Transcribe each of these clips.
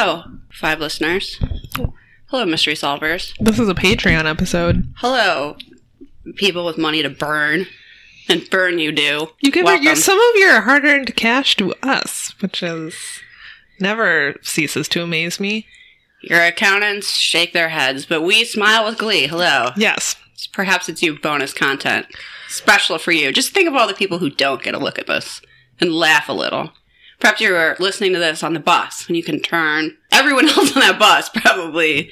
Hello, five listeners. Hello, mystery solvers. This is a Patreon episode. Hello, people with money to burn. And burn you do. You give Welcome. your, some of your hard earned cash to us, which is never ceases to amaze me. Your accountants shake their heads, but we smile with glee. Hello. Yes. Perhaps it's you bonus content. Special for you. Just think of all the people who don't get a look at this and laugh a little. Perhaps you're listening to this on the bus and you can turn. Everyone else on that bus probably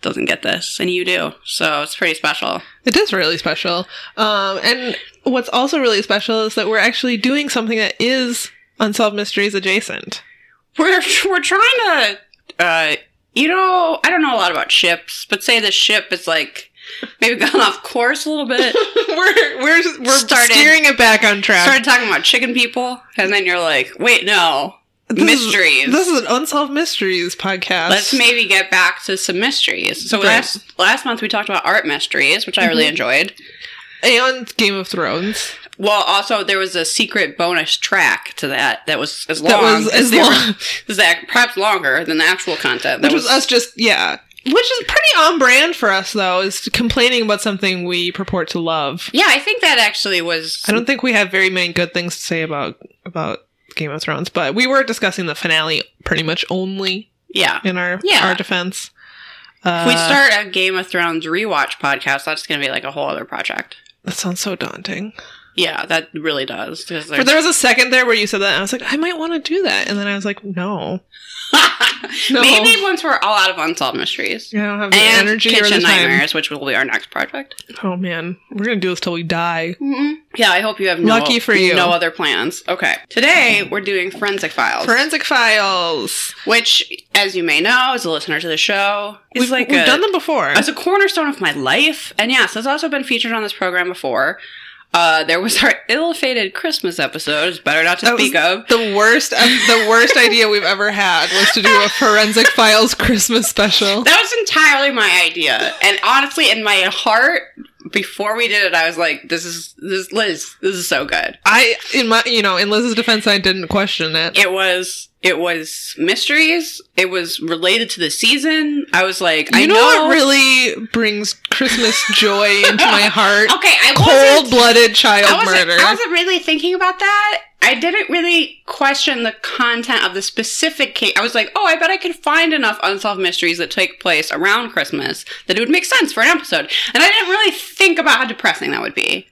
doesn't get this, and you do. So it's pretty special. It is really special. Um, and what's also really special is that we're actually doing something that is Unsolved Mysteries adjacent. We're we're trying to, uh, you know, I don't know a lot about ships, but say the ship is like maybe gone off course a little bit. we're we're we're Started- steering it back on track. Started talking about chicken people, and then you're like, wait, no, This is- mysteries. this is an Unsolved Mysteries podcast. Let's maybe get back to some mysteries. So Right. last last month we talked about art mysteries, which I really Mhm. enjoyed. and Game of Thrones. Well, also there was a secret bonus track to that that was as long That was as as long, as that, perhaps longer than the actual content. That which was us just yeah, which is pretty on brand for us though. Is complaining about something we purport to love. Yeah, I think that actually was. I don't think we have very many good things to say about about Game of Thrones, but we were discussing the finale pretty much only Yeah. in our Yeah. our defense. Uh, If we start a Game of Thrones rewatch podcast, that's going to be like a whole other project. That sounds so daunting. Yeah, that really does. But there was a second there where you said that, and I was like, I might want to do that, and then I was like, no, No. Maybe once we're all out of unsolved mysteries. I don't have the And energy or the Kitchen time. Nightmares, which will be our next project. Oh man, we're gonna do this till we die. Mm-hmm. Yeah, I hope you have no, Lucky for you. no other plans. Okay. Today, we're doing Forensic Files. Forensic Files. which, as you may know, as a listener to the show, is We've, like we've a, done them before. as a cornerstone of my life. And yes, has also been featured on this program before. Uh, there was our ill-fated Christmas episode. It's better not to That speak of. the worst, the worst idea we've ever had was to do a Forensic Files Christmas special. That was entirely my idea. And honestly, in my heart, before we did it, I was like, "This is this Liz. This is so good." I, in my, you know, in Liz's defense, I didn't question it. It was it was mysteries. It was related to the season. I was like, I know, know. what really brings Christmas joy into my heart? okay, I wasn't- Cold-blooded child I murder. I wasn't really thinking about that. I didn't really question the content of the specific case. I was like, oh, I bet I could find enough unsolved mysteries that take place around Christmas that it would make sense for an episode. And I didn't really think about how depressing that would be.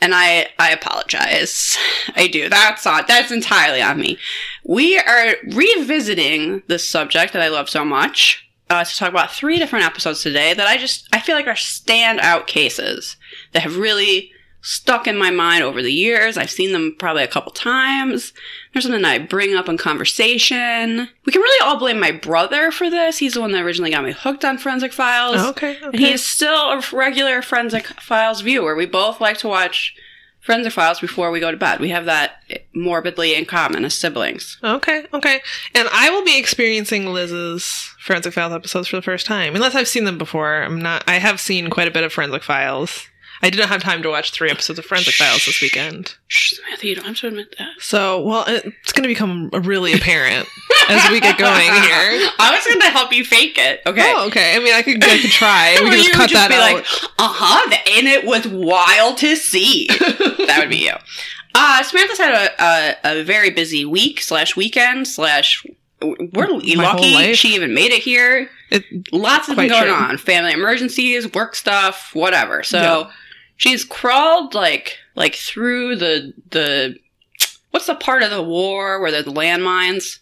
And I, I apologize. I do. That's on, that's entirely on me. We are revisiting this subject that I love so much. Uh, to talk about three different episodes today that I just I feel like are standout cases that have really stuck in my mind over the years. I've seen them probably a couple times. There's something I bring up in conversation. We can really all blame my brother for this. He's the one that originally got me hooked on Forensic Files. Oh, okay, And he is still a regular Forensic Files viewer. We both like to watch Forensic Files before we go to bed. We have that morbidly in common as siblings. Okay, okay. And I will be experiencing Liz's Forensic Files episodes for the first time. Unless I've seen them before. I'm not I have seen quite a bit of Forensic Files. I did not have time to watch three episodes of Forensic Files this weekend. Shh, Samantha, you don't have to admit that. So, well, it's going to become really apparent as we get going here. I was going to help you fake it. Okay. Oh, okay. I mean, I could, I could try. We can just cut would that be out. like, uh huh, and it was wild to see. that would be you. Uh, Samantha's had a, a, a very busy week slash weekend slash. We're lucky she even made it here. It- Lots been going true. on, family emergencies, work stuff, whatever. So Yeah. She's crawled like like through the the what's the part of the war where there's landmines?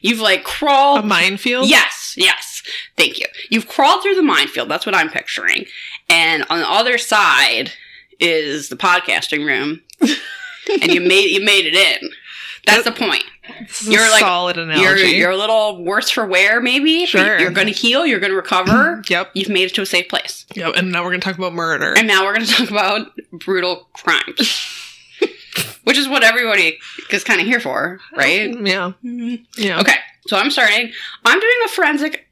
You've like crawled a minefield? Yes, yes. Thank you. You've crawled through the minefield. That's what I'm picturing. And on the other side is the podcasting room. and you made you made it in. That's the point. You're like- solid You're analogy. you're a little worse for wear, maybe. but Sure. You're going to heal. You're going to recover. yep. You've made it to a safe place. Yep. And now we're going to talk about murder. And now we're going to talk about brutal crimes, which is what everybody is kind of here for, right? Oh, yeah. Mm-hmm. Yeah. Okay, so I'm starting. I'm doing a forensic.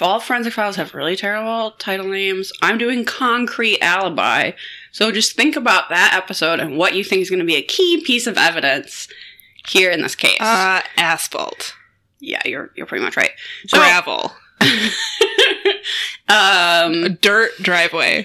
All forensic files have really terrible title names. I'm doing concrete alibi. So just think about that episode and what you think is going to be a key piece of evidence here in this case. Uh, asphalt. Yeah, you're you're pretty much right. Gravel. Um, dirt driveway.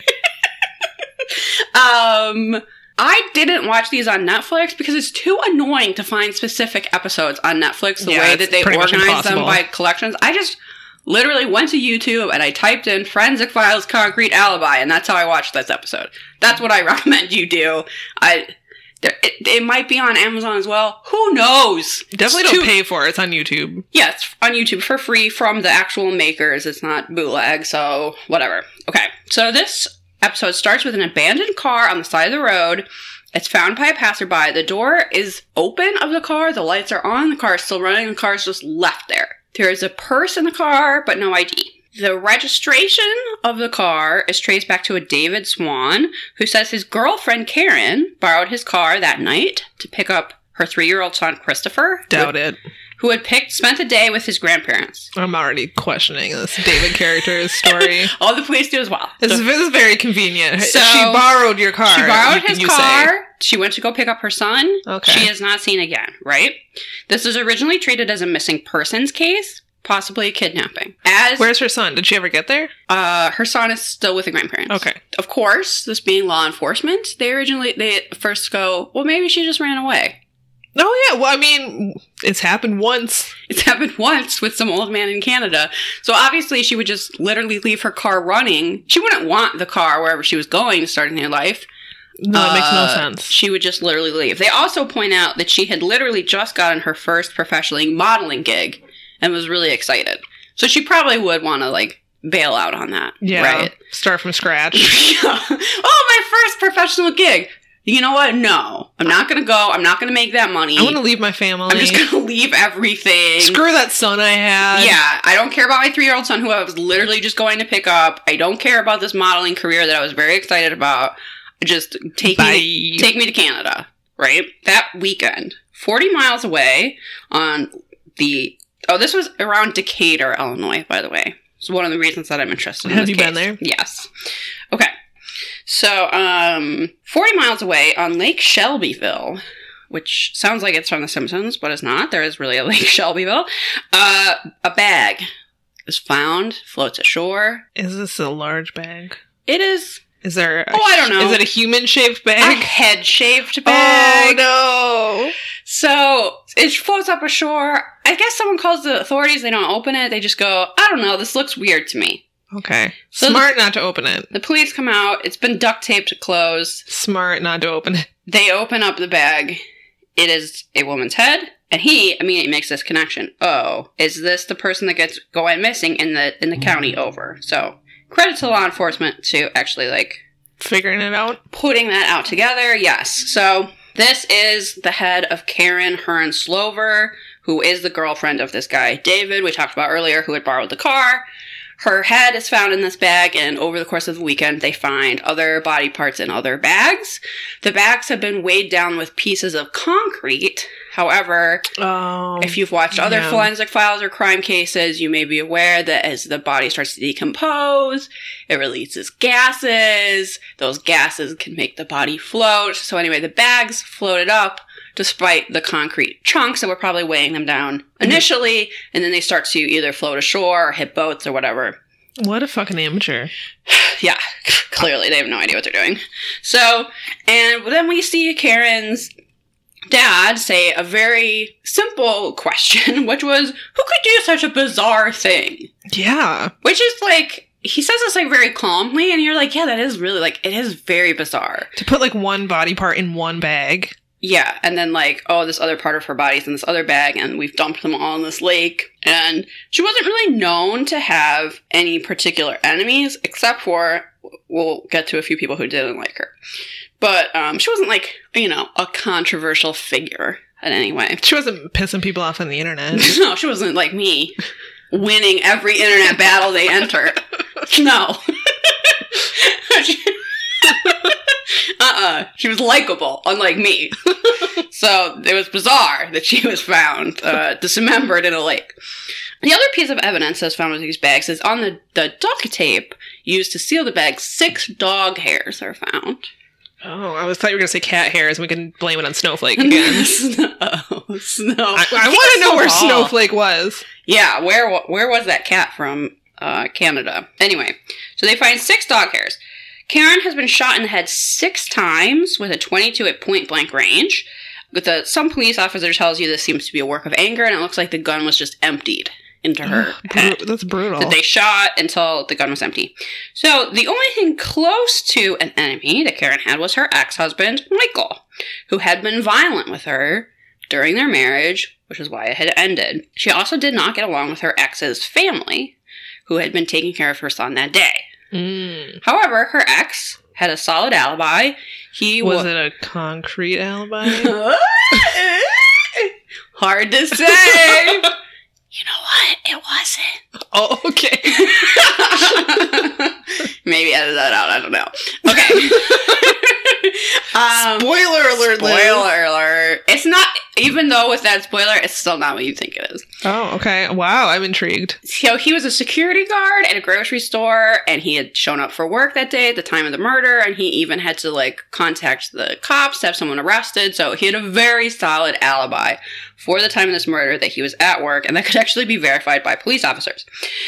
um, I didn't watch these on Netflix because it's too annoying to find specific episodes on Netflix. The Yeah, way that they organize them by collections, I just literally went to YouTube and I typed in "Forensic Files Concrete Alibi" and that's how I watched this episode. That's what I recommend you do. I. there- It, it might be on Amazon as well. Who knows? Definitely It's don't too- pay for it. It's on YouTube. Yeah, it's on YouTube for free from the actual makers. It's not bootleg, so whatever. Okay, so this episode starts with an abandoned car on the side of the road. It's found by a passerby. The door is open of the car, the lights are on, the car is still running, the car is just left there. There is a purse in the car, but no ID. The registration of the car is traced back to a David Swan, who says his girlfriend Karen borrowed his car that night to pick up her three year old son Christopher, who Doubt it. who had picked spent a day with his grandparents. I'm already questioning this David character's story. All the police do as well. This, So is, this is very convenient. So- she borrowed your car. she borrowed you- his car. say. She went to go pick up her son. Okay. She is not seen again, right? This is originally treated as a missing persons case, possibly a kidnapping. As Where's her son? Did she ever get there? uh, her son is still with the grandparents. Okay. Of course, this being law enforcement, they originally they first go, well, maybe she just ran away. Oh yeah. Well, I mean, it's happened once. It's happened once with some old man in Canada. So obviously she would just literally leave her car running. She wouldn't want the car wherever she was going to start a new life. No, it makes no Uh, sense. She would just literally leave. They also point out that she had literally just gotten her first professionally modeling gig and was really excited. So she probably would want to like bail out on that. Yeah. Right. Start from scratch. Yeah. oh, my first professional gig. You know what? No, I'm not going to go. I'm not going to make that money. I want to leave my family. I'm just going to leave everything. Screw that son I had. Yeah, I don't care about my three year old son who I was literally just going to pick up. I don't care about this modeling career that I was very excited about. Just take Bye. me, take me to Canada, right? That weekend, 40 miles away on the. Oh, this was around Decatur, Illinois, by the way. It's one of the reasons that I'm interested in Have this you been there? Yes. Okay. So, um, 40 miles away on Lake Shelbyville, which sounds like it's from The Simpsons, but it's not. There is really a Lake Shelbyville. Uh, a bag is found, floats ashore. Is this a large bag? It is Is there? A, Oh, I don't know. Is it a human shaped bag? a head shaped bag. Oh no! So it floats up ashore. I guess someone calls the authorities. They don't open it. They just go, I don't know. This looks weird to me. Okay. So Smart not to open it. The police come out. It's been duct taped closed. Smart not to open it. They open up the bag. It is a woman's head. And he immediately makes this connection. Oh, is this the person that gets going missing in the in the mm. county over? So credit to law enforcement to actually like Figuring it out. putting that out together. Yes. So this is the head of Karen Hearn Slover, who is the girlfriend of this guy, David, we talked about earlier, who had borrowed the car. Her head is found in this bag, and over the course of the weekend, they find other body parts in other bags. The bags have been weighed down with pieces of concrete. However, Oh. if you've watched other yeah. forensic files or crime cases, you may be aware that as the body starts to decompose, it releases gases. Those gases can make the body float. So anyway, the bags floated up despite the concrete chunks that were probably weighing them down mm-hmm. initially, and then they start to either float ashore or hit boats or whatever. what a fucking amateur. Yeah, clearly they have no idea what they're doing. So, and then we see Karen's dad say a very simple question, which was, who could do such a bizarre thing? Yeah. Which is like, he says this like very calmly, and you're like, yeah, that is really like, it is very bizarre. To put like one body part in one bag. Yeah, and then like, oh, this other part of her body's in this other bag, and we've dumped them all in this lake. And she wasn't really known to have any particular enemies, except for we'll get to a few people who didn't like her. But um, she wasn't like you know a controversial figure in any way. She wasn't pissing people off on the internet. No, she wasn't like me, winning every internet battle they enter. No. uh-uh. She was likable, unlike me. so it was bizarre that she was found uh, dismembered in a lake. The other piece of evidence that's found with these bags is on the, the duct tape used to seal the bag, six dog hairs are found. Oh, I was thought you were gonna say cat hairs and we can blame it on Snowflake again. oh. Snow. I, I want to know where. Snowflake was. Yeah, where where was that cat from? Uh, Canada. Anyway, so they find six dog hairs. Karen has been shot in the head six times with a 22 at point blank range. With the, some police officer tells you this seems to be a work of anger, and it looks like the gun was just emptied into her head. Bru- that's brutal. that they shot until the gun was empty. So the only thing close to an enemy that Karen had was her ex-husband, Michael, who had been violent with her during their marriage, which is why it had ended. She also did not get along with her ex's family, who had been taking care of her son that day. Mm. However, her ex had a solid alibi. He Was wa- it a concrete alibi? Hard to say. you know what? It wasn't. oh, okay. Maybe edit that out. I don't know. Okay. um, Spoiler alert! Spoiler alert. It's not, even though with that spoiler, it's still not what you think it is. Oh, okay. Wow, I'm intrigued. So he was a security guard at a grocery store and he had shown up for work that day at the time of the murder and he even had to like contact the cops to have someone arrested. So he had a very solid alibi for the time of this murder that he was at work and that could actually be verified by police officers.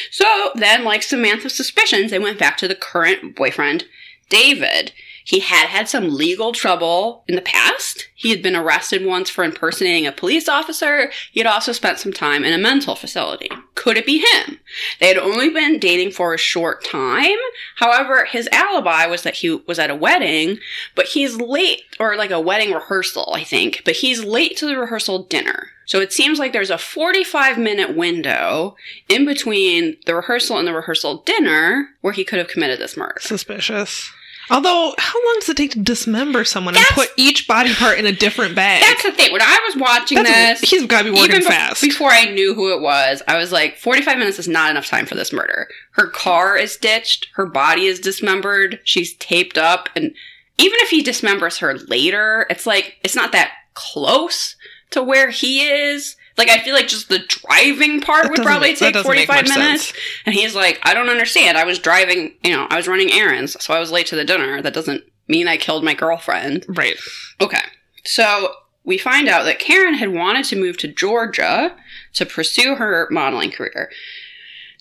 So then, like Samantha's suspicions, they went back to the current boyfriend, David. He had had some legal trouble in the past. He had been arrested once for impersonating a police officer. He had also spent some time in a mental facility. Could it be him? They had only been dating for a short time. However, his alibi was that he was at a wedding, but he's late, or like a wedding rehearsal, I think, but he's late to the rehearsal dinner. So it seems like there's a 45 minute window in between the rehearsal and the rehearsal dinner where he could have committed this murder. Suspicious. Although, how long does it take to dismember someone That's- and put each body part in a different bag? That's the thing. When I was watching That's- this, he's got to be working even fast. before I knew who it was, I was like, 45 minutes is not enough time for this murder. Her car is ditched, her body is dismembered, she's taped up, and even if he dismembers her later, it's like, it's not that close to where he is. Like, I feel like just the driving part That would probably make- take 45 minutes. sense. And he's like, I don't understand. I was driving, you know, I was running errands, so I was late to the dinner. That doesn't mean I killed my girlfriend. Right. Okay. So we find out that Karen had wanted to move to Georgia to pursue her modeling career.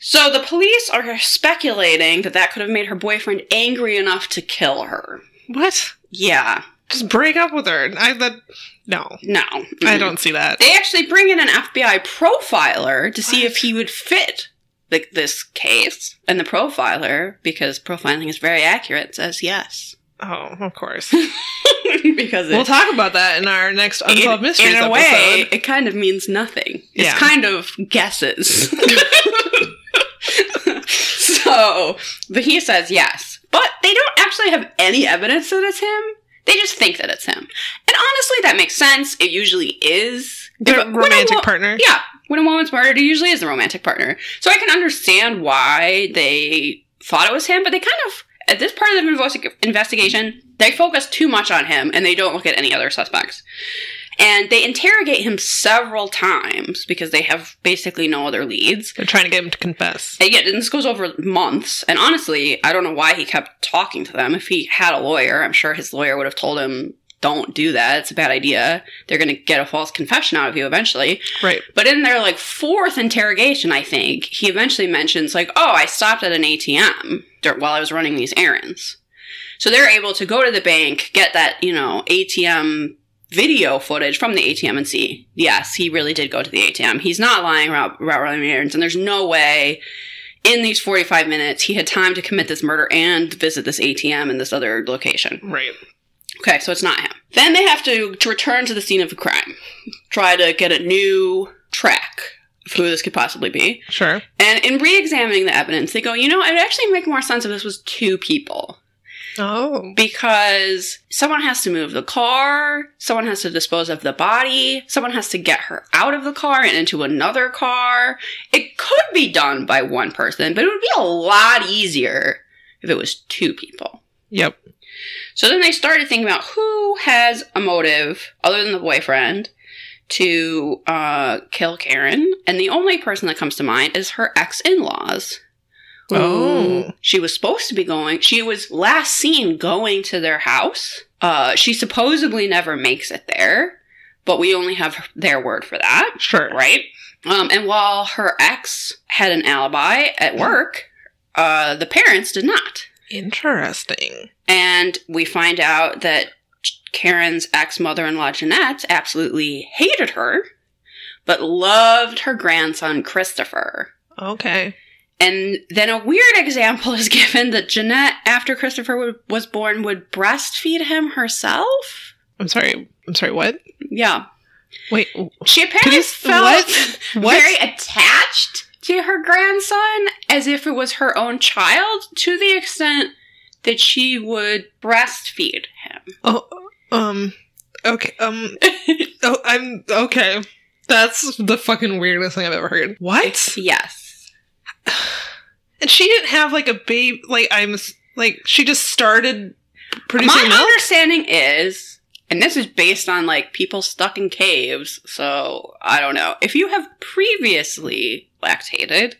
So the police are speculating that that could have made her boyfriend angry enough to kill her. What? Yeah. Just break up with her. I that no. No. I Mm-mm. don't see that. They actually bring in an FBI profiler to see if he would fit the, this case. And the profiler, because profiling is very accurate, says yes. Oh, of course. because it, we'll talk about that in our next Unsolved in, Mysteries in a episode. way, it kind of means nothing. It's Yeah. kind of guesses. so, but he says yes. But they don't actually have any evidence that it's him. They just think that it's him. And honestly, that makes sense. It usually is. The If- romantic wo- partner. Yeah. When a woman's murdered, it usually is the romantic partner. So I can understand why they thought it was him, but they kind of, at this part of the investigation, they focus too much on him and they don't look at any other suspects. And they interrogate him several times because they have basically no other leads. They're trying to get him to confess. And yet, and this goes over months. And honestly, I don't know why he kept talking to them. If he had a lawyer, I'm sure his lawyer would have told him, don't do that. It's a bad idea. They're going to get a false confession out of you eventually. Right. But in their like fourth interrogation, I think he eventually mentions like, "Oh, I stopped at an ATM while I was running these errands." So they're able to go to the bank, get that you know ATM video footage from the ATM, and see, yes, he really did go to the ATM. He's not lying about, about errands, and there's no way. In these 45 minutes, he had time to commit this murder and visit this ATM in this other location. Right. Okay, so it's not him. Then they have to, to return to the scene of the crime, try to get a new track of who this could possibly be. Sure. And in re examining the evidence, they go, you know, it would actually make more sense if this was two people. Oh. Because someone has to move the car, someone has to dispose of the body, someone has to get her out of the car and into another car. It could be done by one person, but it would be a lot easier if it was two people. Yep. So then they started thinking about who has a motive other than the boyfriend to uh, kill Karen, and the only person that comes to mind is her ex-in-laws. who Oh. she was supposed to be going. She was last seen going to their house. Uh, she supposedly never makes it there, but we only have their word for that, Sure. right? Um, and while her ex had an alibi at work, uh, the parents did not. Interesting. And we find out that Karen's ex mother in law, Jeanette, absolutely hated her, but loved her grandson, Christopher. Okay. And then a weird example is given that Jeanette, after Christopher w- was born, would breastfeed him herself. I'm sorry. I'm sorry. What? Yeah. Wait. She apparently you- felt what? What? very attached to her grandson as if it was her own child to the extent that she would breastfeed him. Oh. Um. Okay. Um. oh. I'm okay. That's the fucking weirdest thing I've ever heard. What? Yes. And she didn't have like a baby. Like I'm. Like she just started producing My milk. understanding is, and this is based on like people stuck in caves, so I don't know. If you have previously lactated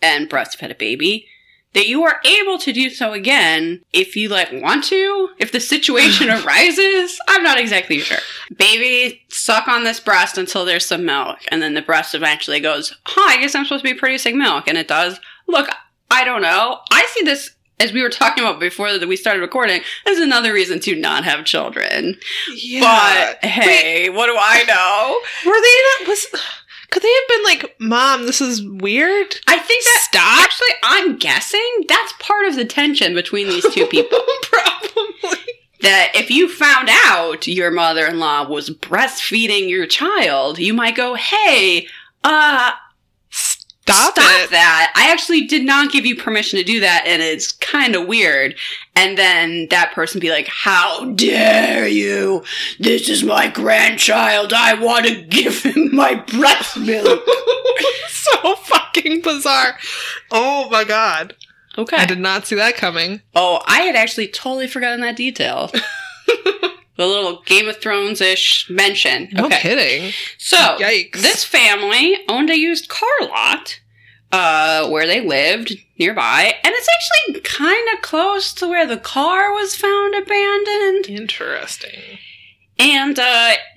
and breastfed a baby, that you are able to do so again if you like want to, if the situation arises. I'm not exactly sure. Baby, suck on this breast until there's some milk, and then the breast eventually goes, huh, I guess I'm supposed to be producing milk, and it does. Look, I don't know. I see this as we were talking about before that we started recording, as another reason to not have children. yeah. But hey, what do I know? Were they not? Was could they have been like, "Mom, this is weird"? I think that Stop. actually, I'm guessing that's part of the tension between these two people. Probably. that if you found out your mother-in-law was breastfeeding your child, you might go, "Hey, uh, Stop, stop it. that. I actually did not give you permission to do that, and it's kind of weird. And then that person be like, How dare you? This is my grandchild. I want to give him my breast milk. so fucking bizarre. Oh my god. okay. I did not see that coming. oh, I had actually totally forgotten that detail. the little Game of Thrones ish mention. No okay. kidding. So, Yikes. this family owned a used car lot uh, where they lived nearby, and it's actually kind of close to where the car was found abandoned. Interesting. And uh,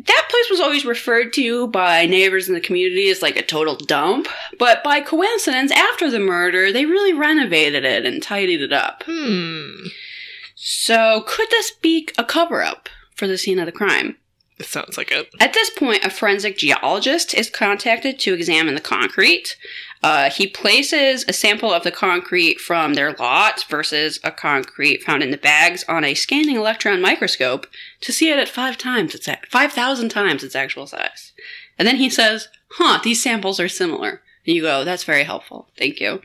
that place was always referred to by neighbors in the community as like a total dump. But by coincidence, after the murder, they really renovated it and tidied it up. Hmm. So, could this be a cover up for the scene of the crime? It sounds like it. At this point, a forensic geologist is contacted to examine the concrete. Uh, he places a sample of the concrete from their lot versus a concrete found in the bags on a scanning electron microscope to see it at five times its five thousand times its actual size. And then he says, "Huh, these samples are similar." And you go, "That's very helpful, thank you."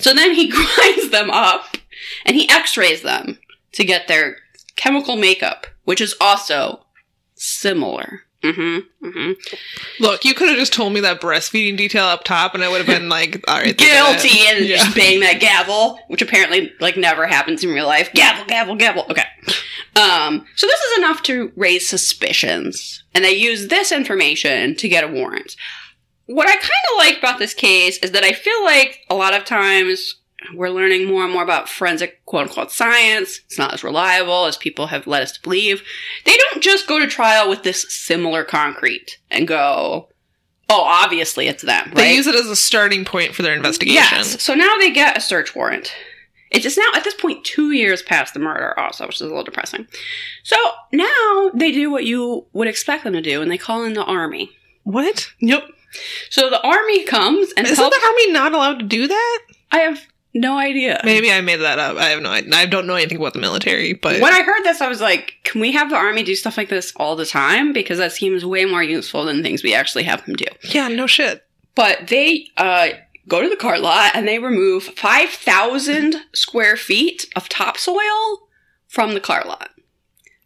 So then he grinds them up and he X-rays them to get their chemical makeup, which is also similar. Mm-hmm. Mm-hmm. Look, you could have just told me that breastfeeding detail up top, and I would have been like, "All right, they it." Guilty and Yeah. just bang that gavel, which apparently like never happens in real life. Gavel, gavel, gavel. Okay. Um, so this is enough to raise suspicions, and they use this information to get a warrant. What I kind of like about this case is that I feel like a lot of times we're learning more and more about forensic quote unquote science. It's not as reliable as people have led us to believe. They don't just go to trial with this similar concrete and go, oh, obviously it's them, right? They use it as a starting point for their investigation. Yes. So now they get a search warrant. It is just now at this point two years past the murder, also, which is a little depressing. So now they do what you would expect them to do, and they call in the army. What? Yep. So the army comes and Isn't helps. the army not allowed to do that? I have no idea. Maybe I made that up. I have no. I, don't know anything about the military, but When I heard this, I was like, can we have the army do stuff like this all the time? Because that seems way more useful than things we actually have them do. yeah, no shit. But they uh, go to the car lot and they remove 5,000 square feet of topsoil from the car lot.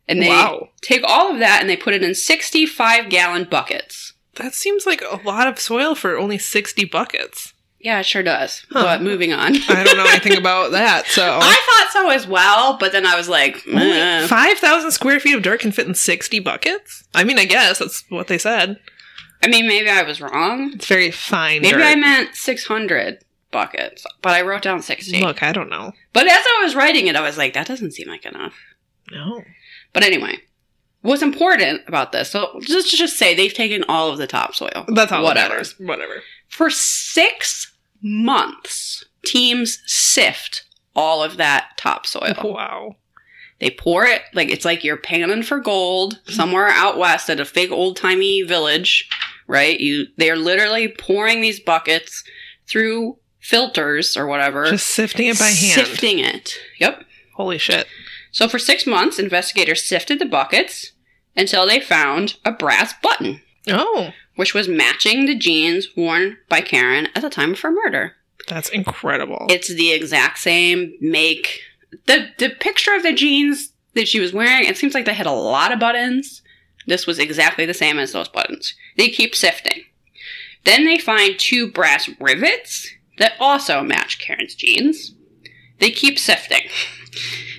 And they Wow. take all of that and they put it in 65 gallon buckets. That seems like a lot of soil for only sixty buckets. Yeah, it sure does. Huh. But moving on. I don't know anything about that. So I thought so as well, but then I was like, eh. five thousand square feet of dirt can fit in sixty buckets. I mean, I guess that's what they said. I mean, maybe I was wrong. It's very fine. Maybe dirt. I meant 600 buckets, but I wrote down 60. Look, I don't know. But as I was writing it, I was like, that doesn't seem like enough. No. But anyway, what's important about this, so just just say they've taken all of the topsoil. That's all. that Whatever. matters. Whatever. For six months, teams sift all of that topsoil. Wow. They pour it like it's like you're panning for gold somewhere out west at a big old timey village, right? You they're literally pouring these buckets through filters or whatever, Just sifting it by hand. sifting it. Yep. Holy shit. So for six months, investigators sifted the buckets until they found a brass button, Oh, which was matching the jeans worn by Karen at the time of her murder. that's incredible. It's the exact same make. The the picture of the jeans that she was wearing, it seems like they had a lot of buttons. This was exactly the same as those buttons. They keep sifting. Then they find two brass rivets that also match Karen's jeans. They keep sifting.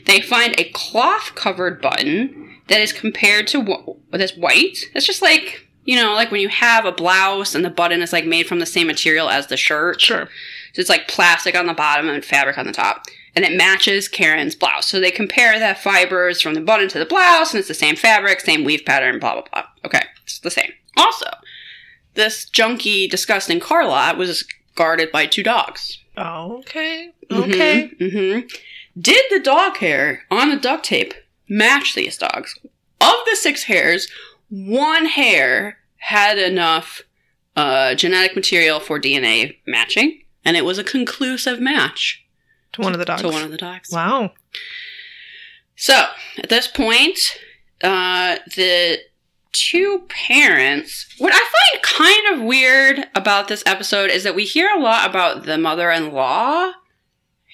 They find a cloth covered button that is compared to wh- that's white. It's just like, you know, like when you have a blouse and the button is like made from the same material as the shirt. sure. So it's like plastic on the bottom and fabric on the top. And it matches Karen's blouse. So they compare the fibers from the button to the blouse, and it's the same fabric, same weave pattern, blah, blah, blah. Okay, it's the same. Also, this junky, disgusting car lot was guarded by two dogs. Oh, okay. Okay. hmm Did the dog hair on the duct tape match these dogs? Of the six hairs, one hair had enough uh, genetic material for DNA matching, and it was a conclusive match To one of the dogs. to one of the dogs. wow. So at this point, uh, the two parents. What I find kind of weird about this episode is that we hear a lot about the mother-in-law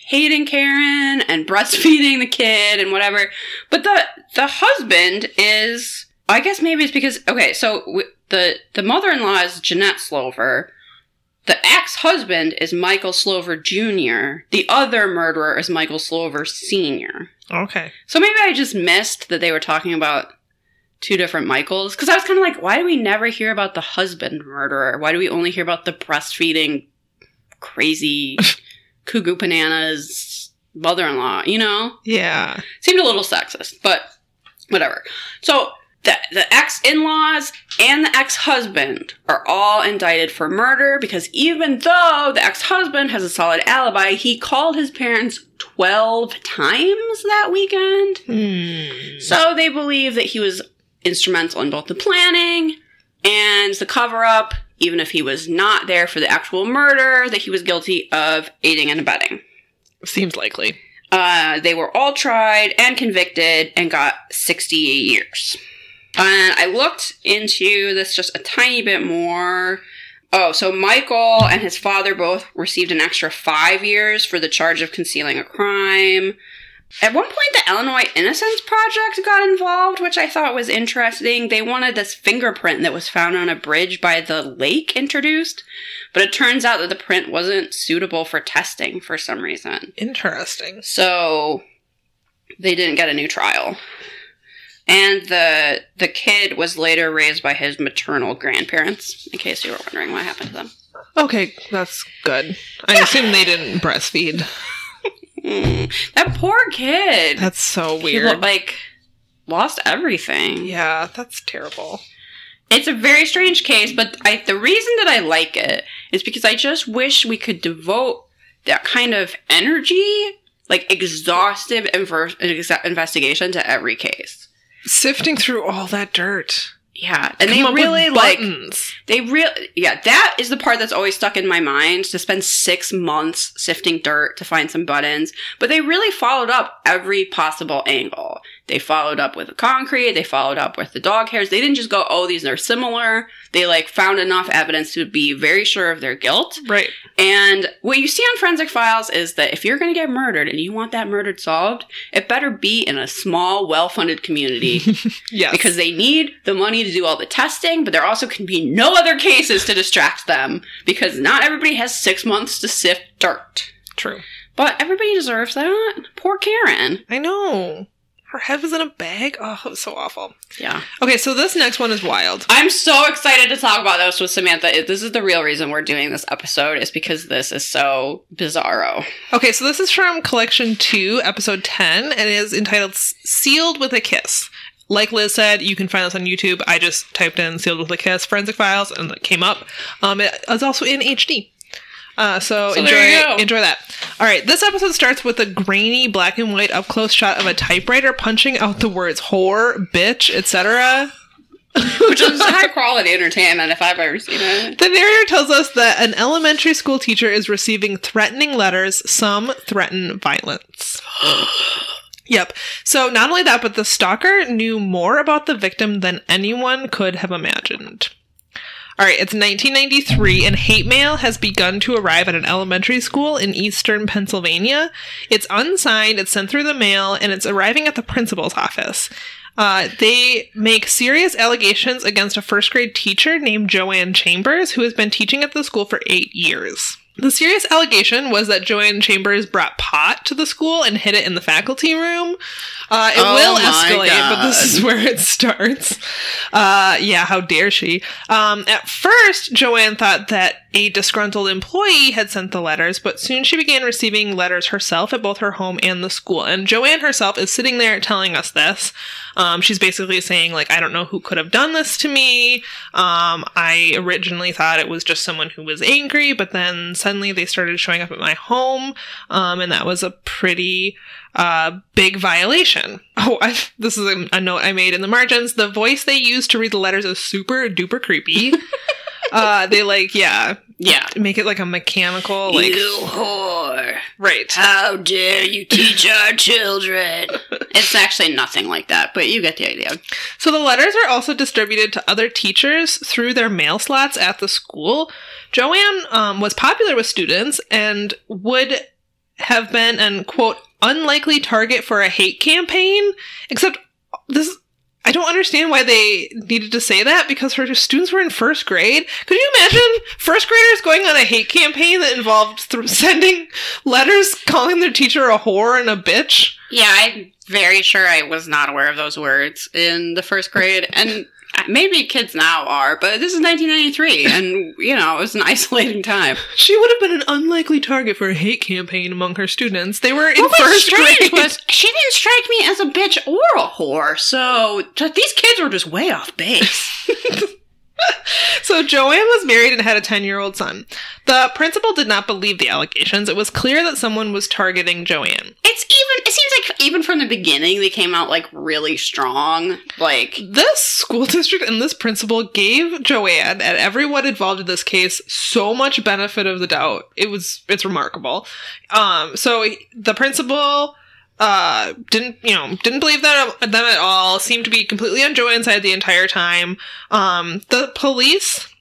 hating Karen and breastfeeding the kid and whatever, but the the husband is. I guess maybe it's because okay, so w- the the mother-in-law is Jeanette Slover. The ex-husband is Michael Slover Jr. The other murderer is Michael Slover Sr. Okay. So maybe I just missed that they were talking about two different Michaels. Because I was kind of like, why do we never hear about the husband murderer? Why do we only hear about the breastfeeding, crazy, cuckoo bananas mother in law? You know? Yeah. Seemed a little sexist, but whatever. So the, the ex in laws and the ex husband are all indicted for murder because even though the ex husband has a solid alibi, he called his parents 12 times that weekend. Hmm. So they believe that he was instrumental in both the planning and the cover up, even if he was not there for the actual murder, that he was guilty of aiding and abetting. Seems likely. Uh, they were all tried and convicted and got 60 years. And I looked into this just a tiny bit more. Oh, so Michael and his father both received an extra five years for the charge of concealing a crime. At one point, the Illinois Innocence Project got involved, which I thought was interesting. They wanted this fingerprint that was found on a bridge by the lake introduced, but it turns out that the print wasn't suitable for testing for some reason. Interesting. So they didn't get a new trial. And the the kid was later raised by his maternal grandparents, in case you were wondering what happened to them. Okay, that's good. I assume they didn't breastfeed. Mm, that poor kid. That's so He weird. like lost everything. yeah, that's terrible. It's a very strange case, but I, the reason that I like it is because I just wish we could devote that kind of energy, like exhaustive inver- investigation to every case. Sifting through all that dirt. Yeah, and Come they really like they really yeah that is the part that's always stuck in my mind to spend six months sifting dirt to find some buttons but they really followed up every possible angle. They followed up with the concrete they followed up with the dog hairs they didn't just go oh these are similar they like found enough evidence to be very sure of their guilt Right. and what you see on forensic files is that if you're going to get murdered and you want that murder solved it better be in a small well-funded community Yes. because they need the money to do all the testing, but there also can be no other cases to distract them because not everybody has six months to sift dirt. true. But everybody deserves that. Poor Karen. I know. Her head was in a bag. Oh, it was so awful. Yeah. Okay, so this next one is wild. I'm so excited to talk about this with Samantha. This is the real reason we're doing this episode, is because this is so bizarro. Okay, so this is from collection 2, episode 10, and it is entitled Sealed with a Kiss. like Liz said, you can find this on YouTube. I just typed in "Sealed with a Kiss" Forensic Files, and it came up. Um, it is also in HD. Uh, so, So enjoy there you go. enjoy that. All right, this episode starts with a grainy black and white up close shot of a typewriter punching out the words "whore," "bitch," etc. Which is high quality entertainment if I've ever seen it. The narrator tells us that an elementary school teacher is receiving threatening letters. Some threaten violence. yep. So, not only that, but the stalker knew more about the victim than anyone could have imagined. All right, it's 1993, and hate mail has begun to arrive at an elementary school in eastern Pennsylvania. It's unsigned, it's sent through the mail, and it's arriving at the principal's office. Uh, they make serious allegations against a first grade teacher named Joanne Chambers, who has been teaching at the school for eight years. The serious allegation was that Joanne Chambers brought pot to the school and hid it in the faculty room. Uh, it Oh will escalate, but this is where it starts. Uh, yeah, how dare she? Um, at first, Joanne thought that a disgruntled employee had sent the letters, but soon she began receiving letters herself at both her home and the school. And Joanne herself is sitting there telling us this. Um, she's basically saying, like, I don't know who could have done this to me. Um, I originally thought it was just someone who was angry, but then suddenly they started showing up at my home, um, and that was a pretty uh, big violation. Oh, I, this is a, a note I made in the margins. The voice they use to read the letters is super duper creepy. uh, they like, yeah, Yeah. make it like a mechanical, like, whore. right. How dare you teach our children? It's actually nothing like that, but you get the idea. So the letters are also distributed to other teachers through their mail slots at the school. Joanne um, was popular with students and would have been an quote unlikely target for a hate campaign. Except this, I don't understand why they needed to say that because her students were in first grade. Could you imagine first graders going on a hate campaign that involved th- sending letters calling their teacher a whore and a bitch? Yeah, I'm very sure I was not aware of those words in the first grade, and maybe kids now are, but this is 1993, and you know it was an isolating time. She would have been an unlikely target for a hate campaign among her students. They were in What first grade. was she didn't strike me as a bitch or a whore, so these kids were just way off base. so Joanne was married and had a 10 year old son. The principal did not believe the allegations. It was clear that someone was targeting Joanne. It's even. Even from the beginning they came out like really strong. Like This school district and this principal gave Joanne and everyone involved in this case so much benefit of the doubt. It was it's remarkable. Um, so the principal uh didn't you know didn't believe that them at all. Seemed to be completely on Joanne's side the entire time. Um, the police.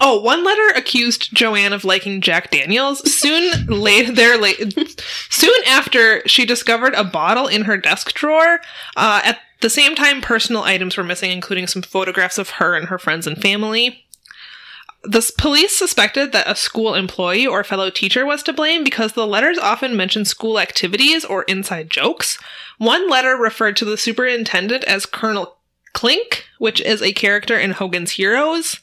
Oh, one letter accused Joanne of liking Jack Daniels. Soon later, late, soon after, she discovered a bottle in her desk drawer. Uh, at the same time, personal items were missing, including some photographs of her and her friends and family. The police suspected that a school employee or fellow teacher was to blame because the letters often mentioned school activities or inside jokes. One letter referred to the superintendent as Colonel Klink, which is a character in Hogan's Heroes.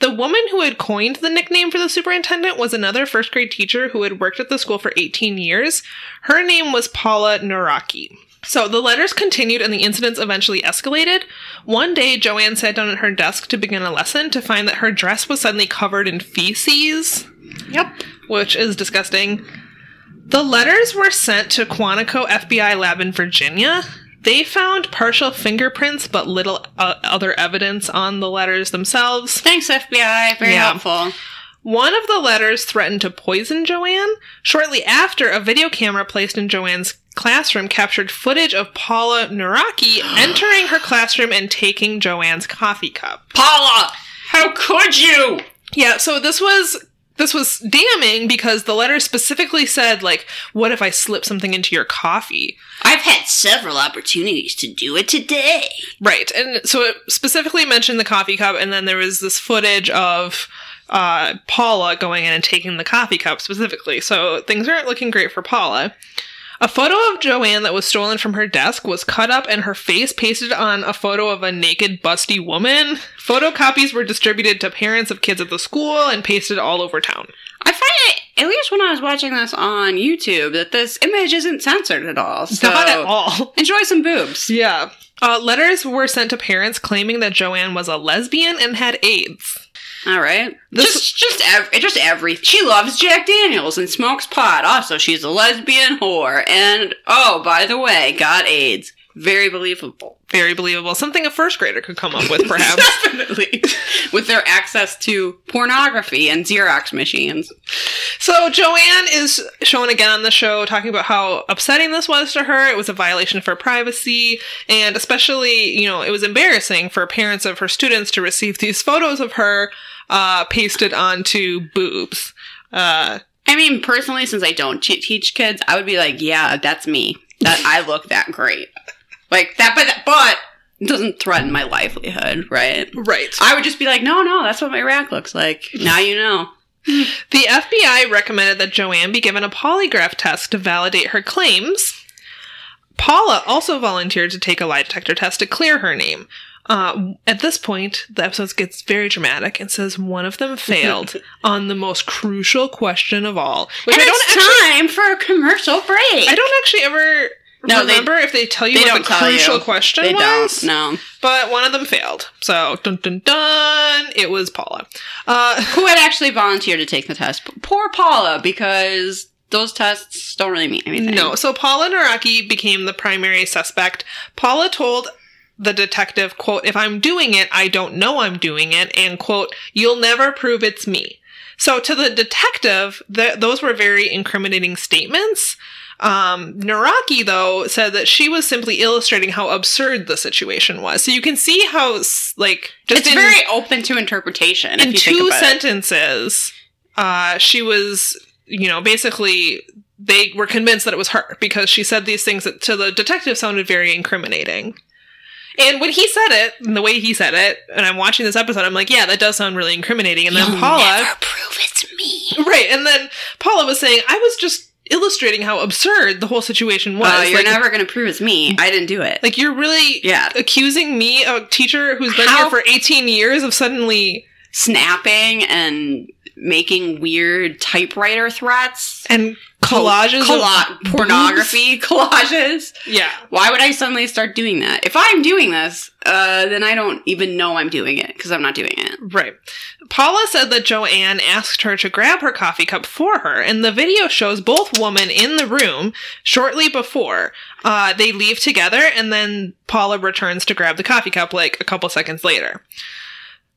The woman who had coined the nickname for the superintendent was another first grade teacher who had worked at the school for 18 years. Her name was Paula Nawrocki. So the letters continued and the incidents eventually escalated. One day, Joanne sat down at her desk to begin a lesson to find that her dress was suddenly covered in feces, yep. which is disgusting. The letters were sent to Quantico FBI lab in Virginia. They found partial fingerprints, but little uh, other evidence on the letters themselves. Thanks FBI. Very Yeah. helpful. One of the letters threatened to poison Joanne. Shortly after, a video camera placed in Joanne's classroom captured footage of Paula Nawrocki entering her classroom and taking Joanne's coffee cup. Paula, how could you? Yeah, so this was this was damning because the letter specifically said like what if I slip something into your coffee? I've had several opportunities to do it today. Right. And so it specifically mentioned the coffee cup and then there was this footage of uh, Paula going in and taking the coffee cup specifically. So things aren't looking great for Paula. A photo of Joanne that was stolen from her desk was cut up and her face pasted on a photo of a naked, busty woman. Photocopies were distributed to parents of kids at the school and pasted all over town. I find it at least when I was watching this on YouTube, that this image isn't censored at all. So Not at all. enjoy some boobs. Yeah. Uh, letters were sent to parents claiming that Joanne was a lesbian and had AIDS. All right. This- just just ev- just every. She loves Jack Daniels and smokes pot. Also, she's a lesbian whore. And oh, by the way, got AIDS. Very believable. Very believable. Something a first grader could come up with, perhaps. Definitely. With their access to pornography and Xerox machines. so Joanne is shown again on the show talking about how upsetting this was to her. It was a violation of her privacy, and especially, you know, it was embarrassing for parents of her students to receive these photos of her uh, pasted onto boobs. Uh, I mean, personally, since I don't te- teach kids, I would be like, yeah, that's me. That I look that great. Like that, but but it doesn't threaten my livelihood, right? right. I would just be like, no, no, that's what my rack looks like. Now you know. The FBI recommended that Joanne be given a polygraph test to validate her claims. Paula also volunteered to take a lie detector test to clear her name. Uh, at this point, the episode gets very dramatic and says one of them failed on the most crucial question of all, which and I don't it's actually, time for a commercial break. I don't actually ever No, they- remember if they tell you they what the crucial you. question They was. don't. No. But one of them failed. So dun dun dun, it was Paula. Uh, Who had actually volunteered to take the test? Poor Paula, because those tests don't really mean anything. No, so Paula Nawrocki became the primary suspect. Paula told the detective, quote, if I'm doing it, I don't know I'm doing it, and quote, you'll never prove it's me. So to the detective, th- those were very incriminating statements. Um, Nawrocki, though, said that she was simply illustrating how absurd the situation was. So you can see how, like, just It's in, very open to interpretation. in if you think two sentences, uh, she was, you know, basically they were convinced that it was her because she said these things that to the detective sounded very incriminating. And when he said it, and the way he said it, and I'm watching this episode, I'm like, yeah, that does sound really incriminating. And then You'll Paula, never prove it's me. right? And then Paula was saying, I was just illustrating how absurd the whole situation was. Uh, you're like, never going to prove it's me. I didn't do it. like you're really yeah. accusing me, a teacher who's been How- here for 18 years, of suddenly Snapping and making weird typewriter threats. and collages, of Colla- pornography collages. Yeah. Why would I suddenly start doing that? If I'm doing this, uh, then I don't even know I'm doing it because I'm not doing it. Right. Paula said that Joanne asked her to grab her coffee cup for her, and the video shows both women in the room shortly before. Uh, they leave together, and then Paula returns to grab the coffee cup like a couple seconds later.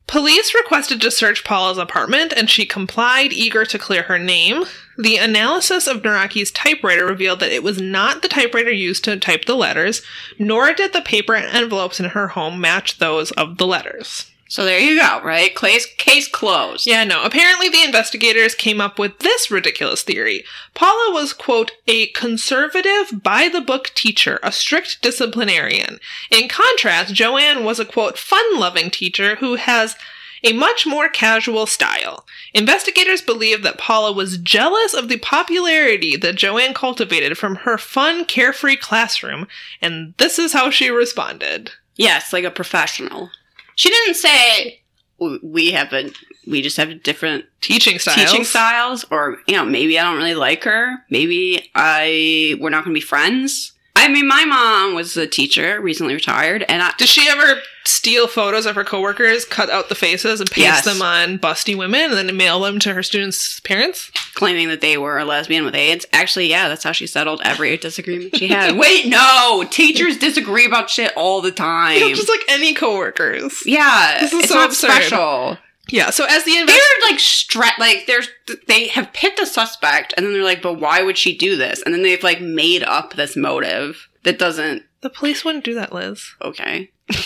Police requested to search Paula's apartment, and she complied, eager to clear her name. The analysis of Nawrocki's typewriter revealed that it was not the typewriter used to type the letters, nor did the paper and envelopes in her home match those of the letters. So there you go, right? Case, case closed. Yeah, no. Apparently, the investigators came up with this ridiculous theory. Paula was, quote, a conservative, by the book teacher, a strict disciplinarian. In contrast, Joanne was a, quote, fun loving teacher who has a much more casual style. Investigators believe that Paula was jealous of the popularity that Joanne cultivated from her fun, carefree classroom, and this is how she responded. Yes, like a professional. She didn't say we have a we just have different Teaching styles. teaching styles, or you know maybe I don't really like her. Maybe I we're not going to be friends. I mean, my mom was a teacher, recently retired, and I, Does she ever steal photos of her coworkers, cut out the faces, and paste Yes. them on busty women, and then mail them to her students' parents? claiming that they were a lesbian with AIDS. Actually, yeah, that's how she settled every disagreement she had. Wait, no, teachers disagree about shit all the time. Know, just like any coworkers. yeah, This is it's so not absurd. special. Yeah. So as the They're like stre- like there's they have picked a suspect and then they're like, but why would she do this? And then they've like made up this motive that doesn't the police wouldn't do that, Liz. okay.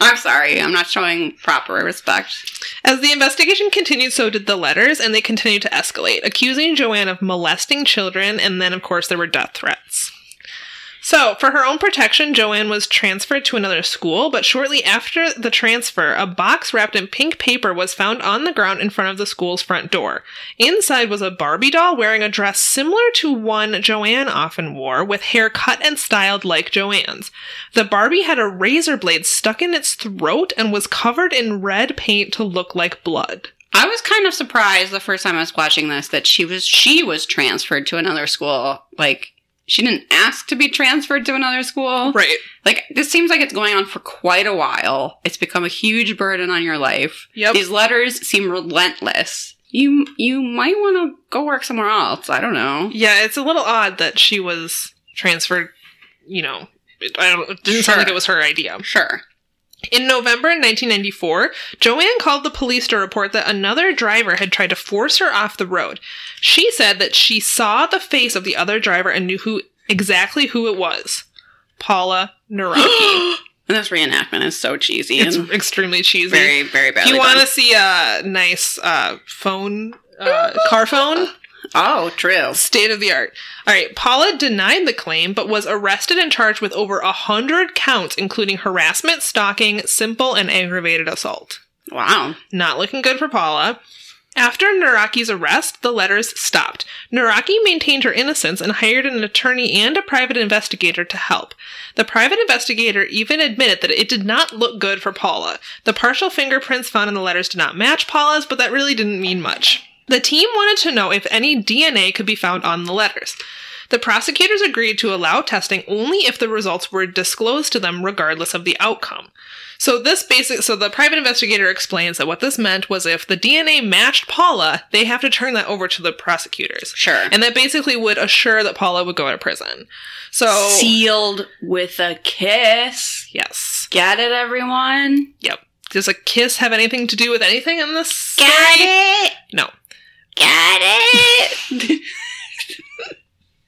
I'm sorry, I'm not showing proper respect. As the investigation continued, so did the letters, and they continued to escalate, accusing Joanne of molesting children, and then, of course, there were death threats. So, for her own protection, Joanne was transferred to another school, but shortly after the transfer, a box wrapped in pink paper was found on the ground in front of the school's front door. Inside was a Barbie doll wearing a dress similar to one Joanne often wore, with hair cut and styled like Joanne's. The Barbie had a razor blade stuck in its throat and was covered in red paint to look like blood. I was kind of surprised the first time I was watching this that she was she was transferred to another school. Like she didn't ask to be transferred to another school. Right. Like this seems like it's going on for quite a while. It's become a huge burden on your life. Yep. These letters seem relentless. You you might want to go work somewhere else. I don't know. Yeah, it's a little odd that she was transferred, you know. it- I don't it didn't sound like it was her idea. Sure. In November 1994, Joanne called the police to report that another driver had tried to force her off the road. She said that she saw the face of the other driver and knew who exactly who it was. Paula Nawrocki. And this reenactment is so cheesy it's and extremely cheesy. very very bad. you want to see a nice uh, phone, uh, car phone, Oh, true. State of the art. All right, Paula denied the claim, but was arrested and charged with over a hundred counts, including harassment, stalking, simple and aggravated assault. Wow. Not looking good for Paula. After Nawrocki's arrest, the letters stopped. Nawrocki maintained her innocence and hired an attorney and a private investigator to help. The private investigator even admitted that it did not look good for Paula. The partial fingerprints found in the letters did not match Paula's, but that really didn't mean much. The team wanted to know if any DNA could be found on the letters. The prosecutors agreed to allow testing only if the results were disclosed to them regardless of the outcome. So this basic so the private investigator explains that what this meant was if the DNA matched Paula, they have to turn that over to the prosecutors. Sure. And that basically would assure that Paula would go to prison. So Sealed with a kiss. yes. Get it, everyone? Yep. Does a kiss have anything to do with anything in this Get story? it? No. Got it?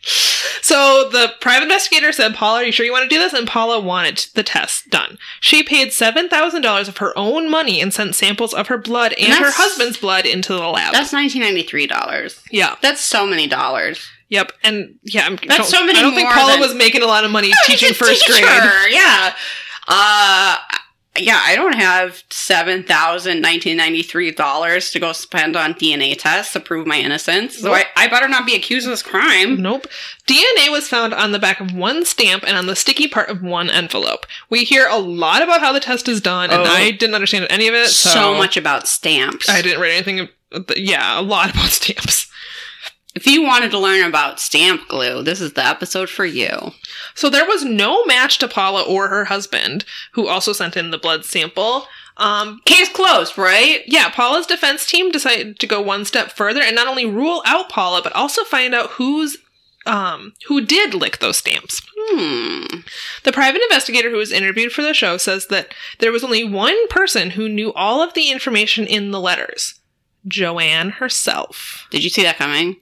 So the private investigator said, Paula, are you sure you want to do this? And Paula wanted the test done. She paid $7,000 of her own money and sent samples of her blood and her husband's blood into the lab. That's $1993. yeah. That's so many dollars. Yep. And yeah, I'm, That's so many I don't think Paula than- was making a lot of money teaching first teacher, grade. Yeah. Uh, yeah, I don't have seven thousand nineteen ninety three dollars to go spend on DNA tests to prove my innocence. So I, Nope. I better not be accused of this crime. Nope. DNA was found on the back of one stamp and on the sticky part of one envelope. We hear a lot about how the test is done, and Oh. I didn't understand any of it. So, So much about stamps. I didn't read anything. Yeah, a lot about stamps. If you wanted to learn about stamp glue, this is the episode for you. So there was no match to Paula or her husband, who also sent in the blood sample. Um, Case closed, right? yeah, Paula's defense team decided to go one step further and not only rule out Paula, but also find out who's um, who did lick those stamps. Hmm. The private investigator who was interviewed for the show says that there was only one person who knew all of the information in the letters Joanne herself. Did you see that coming?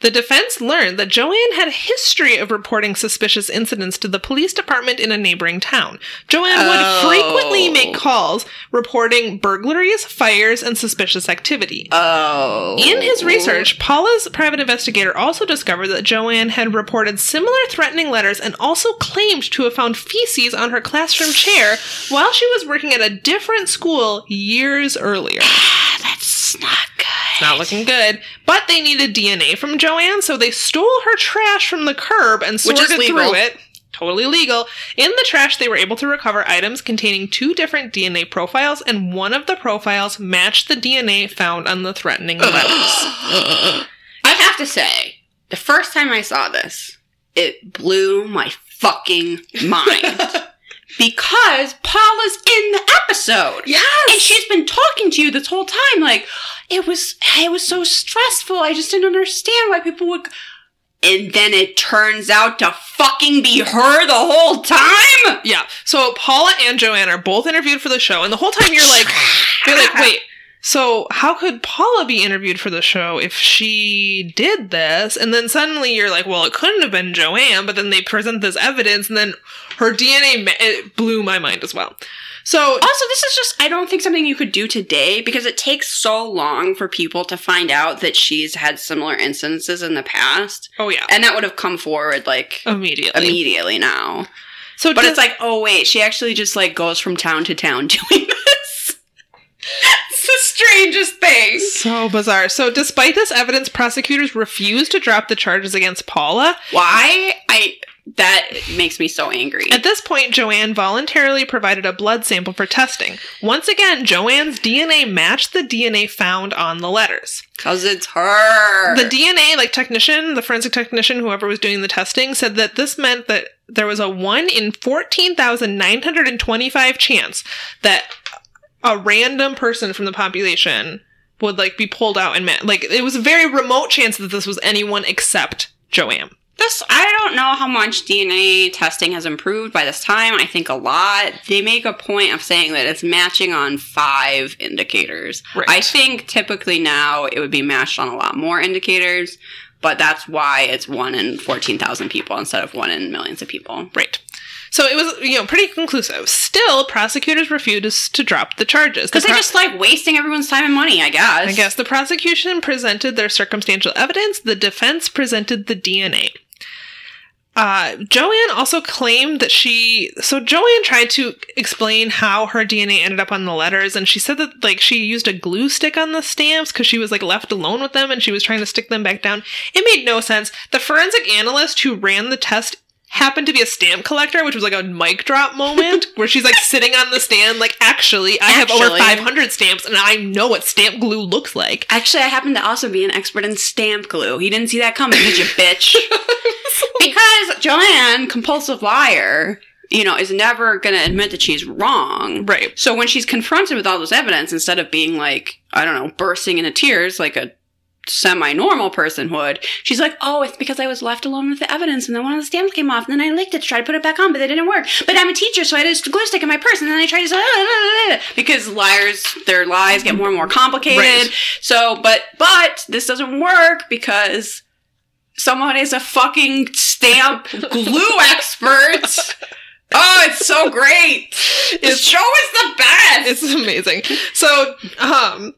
The defense learned that Joanne had a history of reporting suspicious incidents to the police department in a neighboring town. Joanne Oh. would frequently make calls reporting burglaries, fires, and suspicious activity. Oh. In his research, Paula's private investigator also discovered that Joanne had reported similar threatening letters and also claimed to have found feces on her classroom chair while she was working at a different school years earlier. Ah, that's not good. Not looking good. But they needed DNA from Joanne, so they stole her trash from the curb and sorted through it. Totally legal. In the trash, they were able to recover items containing two different DNA profiles, and one of the profiles matched the DNA found on the threatening letters. I have to say, the first time I saw this, it blew my fucking mind. Because Paula's in the episode. yes! And she's been talking to you this whole time, like, it was it was so stressful. I just didn't understand why people would and then it turns out to fucking be her the whole time? Yeah. So Paula and Joanne are both interviewed for the show, and the whole time you're like, you're like, wait. So how could Paula be interviewed for the show if she did this? And then suddenly you're like, well, it couldn't have been Joanne. But then they present this evidence, and then her DNA ma- it blew my mind as well. So Also, this is just, I don't think something you could do today because it takes so long for people to find out that she's had similar instances in the past. oh yeah, And that would have come forward like immediately. immediately now. So But does- it's like, oh wait, she actually just like goes from town to town doing this. It's the strangest thing. so bizarre. So despite this evidence, prosecutors refused to drop the charges against Paula. Why? I that makes me so angry. At this point, Joanne voluntarily provided a blood sample for testing. Once again, Joanne's DNA matched the DNA found on the letters. Because it's her. The DNA, like technician, the forensic technician, whoever was doing the testing, said that this meant that there was a 1 in 14,925 chance that a random person from the population would like be pulled out and met. Like it was a very remote chance that this was anyone except Joanne. This I don't know how much DNA testing has improved by this time. I think a lot. They make a point of saying that it's matching on five indicators. Right. I think typically now it would be matched on a lot more indicators, but that's why it's one in fourteen thousand people instead of one in millions of people. Right. So it was, you know, pretty conclusive. Still, prosecutors refused to drop the charges. Because The they just like wasting everyone's time and money, I guess. I guess the prosecution presented their circumstantial evidence. The defense presented the DNA. Uh, Joanne also claimed that she. So Joanne tried to explain how her DNA ended up on the letters, and she said that like she used a glue stick on the stamps because she was like left alone with them, and she was trying to stick them back down. It made no sense. The forensic analyst who ran the test happened to be a stamp collector, which was like a mic drop moment where she's like sitting on the stand, like, actually, I have over Actually. 500 stamps and I know what stamp glue looks like. Actually, I happen to also be an expert in stamp glue. He didn't see that coming, did you, bitch? because Joanne, compulsive liar, you know, is never going to admit that she's wrong. Right. So when she's confronted with all this evidence, instead of being like, I don't know, bursting into tears like a semi-normal person would, she's like, oh, it's because I was left alone with the evidence and then one of the stamps came off and then I licked it to try to put it back on, but they didn't work. But I'm a teacher, so I had a glue stick in my purse and then I tried to... Say because liars, their lies get more and more complicated. Right. So, but, but this doesn't work because someone is a fucking stamp glue expert. Oh, it's so great. This It's- show is the best. It's amazing. So, um,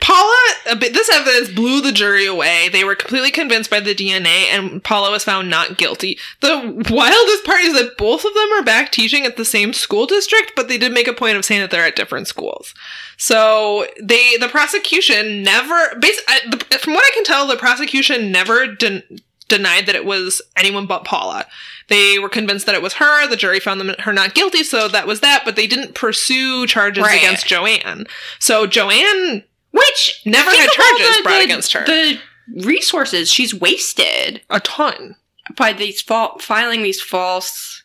Paula, bit, this evidence blew the jury away. They were completely convinced by the DNA, and Paula was found not guilty. The wildest part is that both of them are back teaching at the same school district, but they did make a point of saying that they're at different schools. So they, the prosecution never, bas- I, the, from what I can tell, the prosecution never den- denied that it was anyone but Paula. They were convinced that it was her. The jury found them her not guilty, so that was that. But they didn't pursue charges Right. against Joanne. So Joanne Which Never had charges brought against her. The resources she's wasted a ton by these fal- filing these false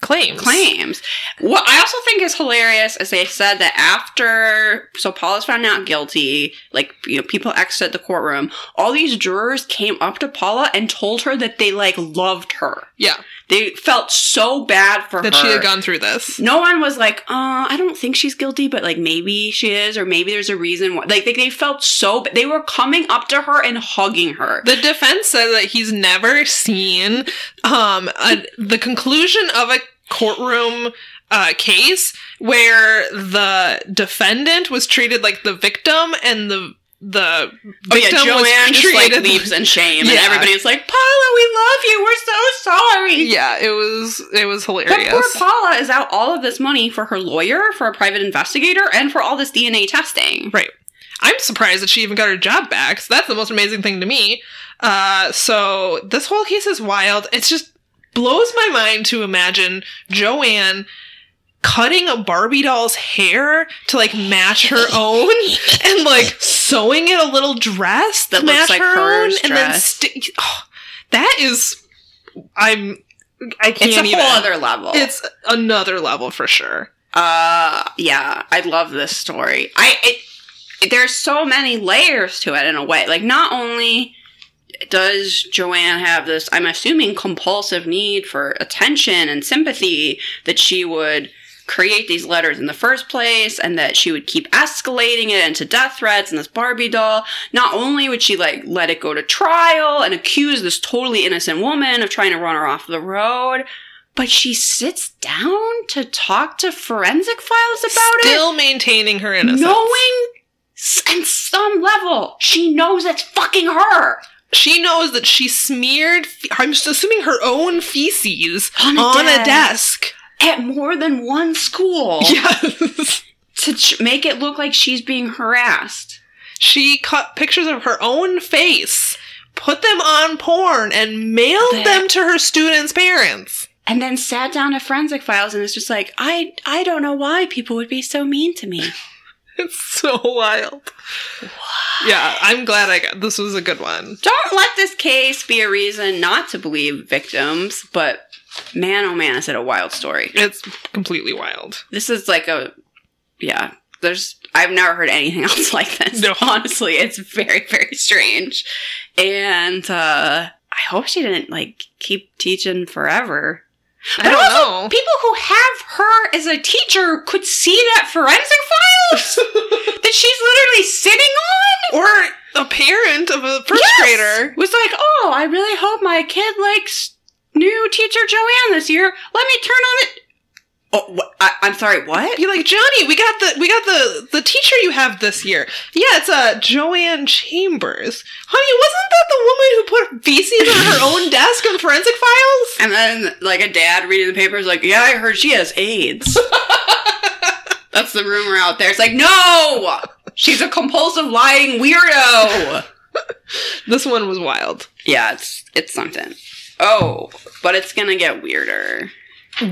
claims. claims. What I also think is hilarious is they said that after so Paula's found not guilty, like you know, people exit the courtroom, all these jurors came up to Paula and told her that they like loved her. Yeah, They felt so bad for her. that her. she had gone through this. no one was like, uh, I don't think she's guilty, but like maybe she is, or maybe there's a reason why. Like they, they felt so, ba- they were coming up to her and hugging her. The defense said that he's never seen um, a, the conclusion of a courtroom uh, case where the defendant was treated like the victim and the the Oh yeah, victim Joanne was just like leaves in shame, and Yeah. everybody's like, Paula, we love you. We're so sorry. Yeah, it was it was hilarious But poor Paula is out all of this money for her lawyer, for a private investigator, and for all this DNA testing. Right. I'm surprised that she even got her job back. So that's the most amazing thing to me. Uh, so this whole case is wild. It's just blows my mind to imagine Joanne cutting a Barbie doll's hair to like match her own and like sewing it a little dress That looks like her hers own and then dress. sti- oh, that is I'm I can't It's a even. whole other level. It's another level for sure. Uh, yeah, I love this story. I it, there's so many layers to it in a way. Like not only does Joanne have this, I'm assuming compulsive need for attention and sympathy that she would create these letters in the first place and that she would keep escalating it into death threats and this Barbie doll. Not only would she like let it go to trial and accuse this totally innocent woman of trying to run her off the road, but she sits down to talk to forensic files about it Still maintaining her innocence. knowing on some level she knows it's fucking her she knows that she smeared fe- i'm just assuming her own feces On on, a a desk. At more than one school. Yes. To ch- make it look like she's being harassed. She cut pictures of her own face put them on porn and mailed That- them to her students' parents. And then sat down to Forensic Files and was just like, I I don't know why people would be so mean to me. It's so wild. Yeah, I'm glad I got this was a good one. Don't let this case be a reason not to believe victims, but man, oh man, is it a wild story. It's completely wild. This is like a, yeah, there's, I've never heard anything else like this. No. Honestly, it's very, very strange. And, uh, I hope she didn't, like, keep teaching forever. I But don't also, know. People who have her as a teacher could see that forensic that she's literally sitting on. or a parent of a first Yes! grader. was like, oh, I really hope my kid likes new teacher Joanne this year. Let me turn on it. Oh, what? I, I'm sorry. What? Be like, Johnny, we got the we got the the teacher you have this year. Yeah, it's uh Joanne Chambers. Honey, wasn't that the woman who put feces on her own desk in forensic files? And then, like a dad reading the paper is like, yeah, I heard she has AIDS. That's the rumor out there. It's like, no, she's a compulsive lying weirdo. This one was wild. yeah, it's it's something. Oh, but it's gonna get weirder.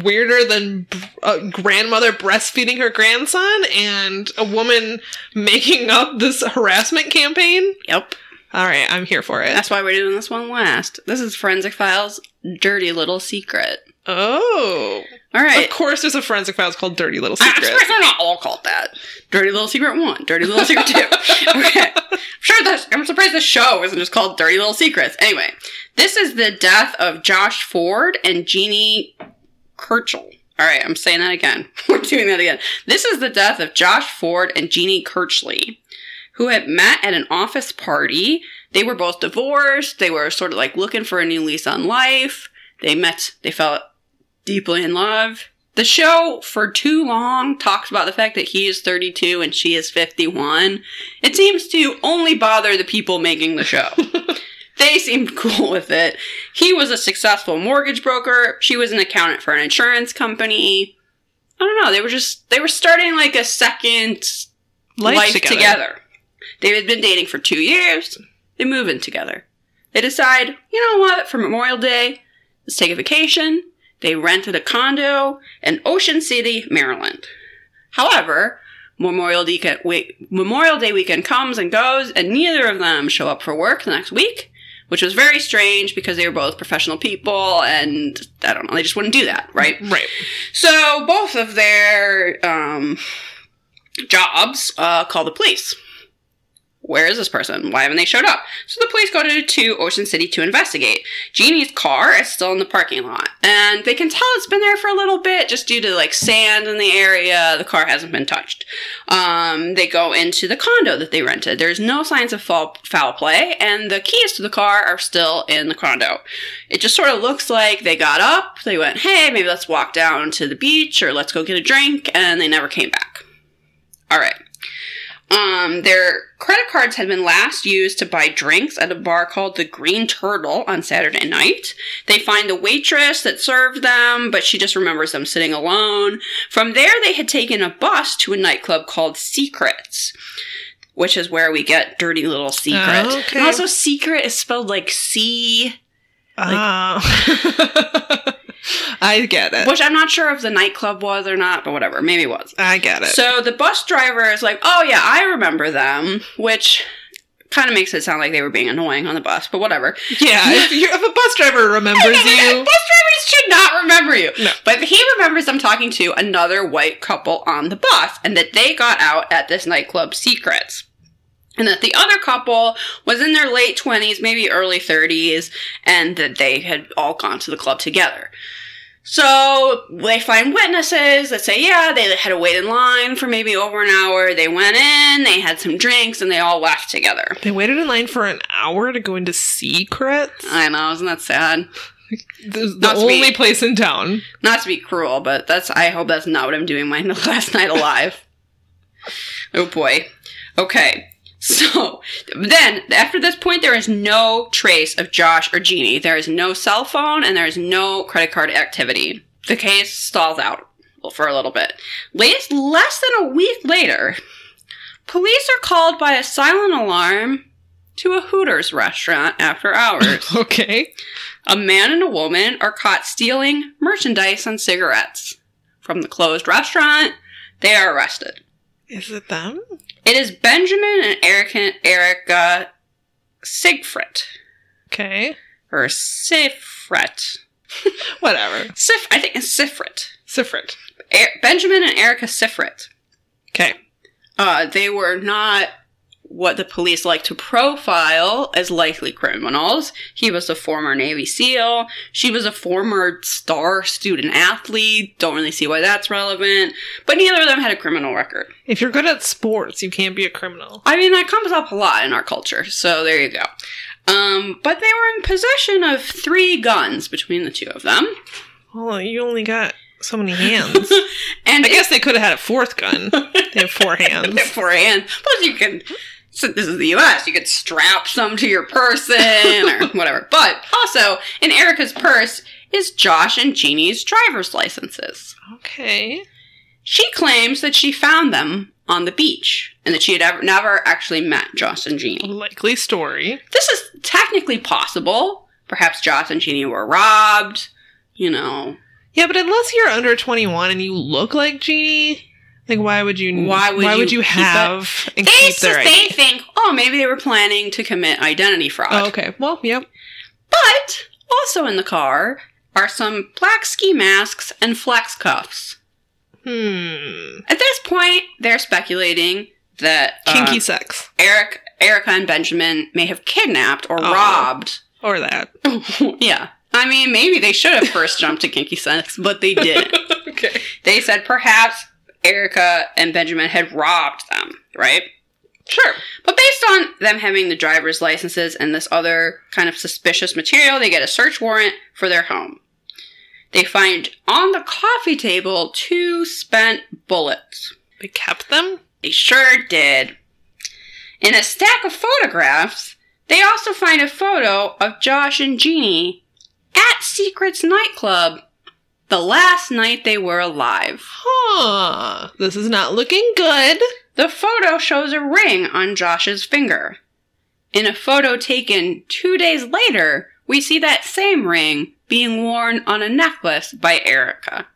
Weirder than a grandmother breastfeeding her grandson and a woman making up this harassment campaign. Yep. All right, I'm here for it. That's why we're doing this one last. This is Forensic Files' dirty little secret. Oh, All right. of course, there's a forensic files called Dirty Little ah, I- I'm surprised they're not all called that. Dirty Little Secret 1, Dirty Little Secret 2. okay. I'm sure that I'm surprised the show isn't just called Dirty Little Secrets. Anyway, this is the death of Josh Ford and Jeannie Kirchel. All right, I'm saying that again. We're doing that again. This is the death of Josh Ford and Jeannie Kirchley, who had met at an office party. They were both divorced. They were sort of like looking for a new lease on life. They met, they felt deeply in love. The show, for too long, talks about the fact that he is 32 and she is 51. It seems to only bother the people making the show. they seemed cool with it. He was a successful mortgage broker. She was an accountant for an insurance company. I don't know. They were just, they were starting like a second life, together. They had been dating for two years. They move in together. They decide, you know what, for Memorial Day, let's take a vacation. They rented a condo in Ocean City, Maryland. However, Memorial Day, wait, Memorial Day weekend comes and goes, and neither of them show up for work the next week, which was very strange because they were both professional people, and I don't know, they just wouldn't do that, right? Right. So both of their um, jobs uh, call the police. Where is this person? Why haven't they showed up? So the police go to, Ocean City to investigate. Jeannie's car is still in the parking lot, and they can tell it's been there for a little bit, just due to like sand in the area. The car hasn't been touched. Um, they go into the condo that they rented. There's no signs of foul, foul play, and the keys to the car are still in the condo. It just sort of looks like they got up, they went, "Hey, maybe let's walk down to the beach, or let's go get a drink," and they never came back. All right. Um, their credit cards had been last used to buy drinks at a bar called the Green Turtle on Saturday night. They find the waitress that served them, but she just remembers them sitting alone. From there, they had taken a bus to a nightclub called Secrets, which is where we get Dirty Little Secret. Oh, okay. And also, Secret is spelled like C, Ah. I get it. which I'm not sure if the nightclub was or not, but whatever. Maybe it was. I get it. So the bus driver is like, "Oh yeah, I remember them," which kind of makes it sound like they were being annoying on the bus, but whatever. yeah, if, you if a bus driver remembers you, Bus drivers should not remember you. No. But he remembers them talking to another white couple on the bus, and that they got out at this nightclub Secrets. And that the other couple was in their late 20s, maybe early 30s, and that they had all gone to the club together. So they find witnesses that say, yeah, they had to wait in line for maybe over an hour. They went in, they had some drinks, and they all left together. they waited in line for an hour to go into secrets. I know, isn't that sad? The Not to be- only place in town. Not to be cruel, but that's I hope that's not what I'm doing my last night alive. oh boy. Okay. So then after this point there is no trace of Josh or Jeannie. There is no cell phone and there is no credit card activity. The case stalls out for a little bit. Less, less than a week later, police are called by a silent alarm to a Hooters restaurant after hours. Okay. a man and a woman are caught stealing merchandise and cigarettes from the closed restaurant. They are arrested. Is it them? It is Benjamin and Erica, Erica Siegfried. Okay. Or Sifrit. Whatever. Sif, I think it's Sifret. Sifrit. Er- Benjamin and Erica Sifrit. Okay. Uh, they were not what the police like to profile as likely criminals. He was a former Navy SEAL. She was a former star student athlete. Don't really see why that's relevant. But neither of them had a criminal record. If you're good at sports, you can't be a criminal. I mean, that comes up a lot in our culture. So there you go. Um, but they were in possession of three guns between the two of them. Well, you only got so many hands. And I guess they could have had a fourth gun. They have four hands. for a hand. Plus, you can. So this is the U.S. You could strap some to your person or whatever. But also, in Erica's purse is Josh and Jeannie's driver's licenses. Okay. She claims that she found them on the beach and that she had ever, never actually met Josh and Jeannie. Likely story. This is technically possible. Perhaps Josh and Jeannie were robbed. You know, Yeah, but unless you're under 21 and you look like Jeannie, like why would you? Why would why you would you keep have and they, keep their they think, oh, maybe they were planning to commit identity fraud. Oh, okay. Well, yep. But also in the car are some black ski masks and flex cuffs. Hmm. At this point, they're speculating that uh, Kinky sex Eric, Erica, and Benjamin may have kidnapped or Oh. robbed. or that. yeah. I mean, maybe they should have first jumped to kinky sex, but they didn't. okay. they said perhaps Erica and Benjamin had robbed them, right? Sure. But based on them having the driver's licenses and this other kind of suspicious material, they get a search warrant for their home. They find on the coffee table two spent bullets. They kept them. They sure did. In a stack of photographs, they also find a photo of Josh and Jeannie at Secrets nightclub the last night they were alive. Huh. This is not looking good. The photo shows a ring on Josh's finger. In a photo taken two days later, we see that same ring being worn on a necklace by Erica.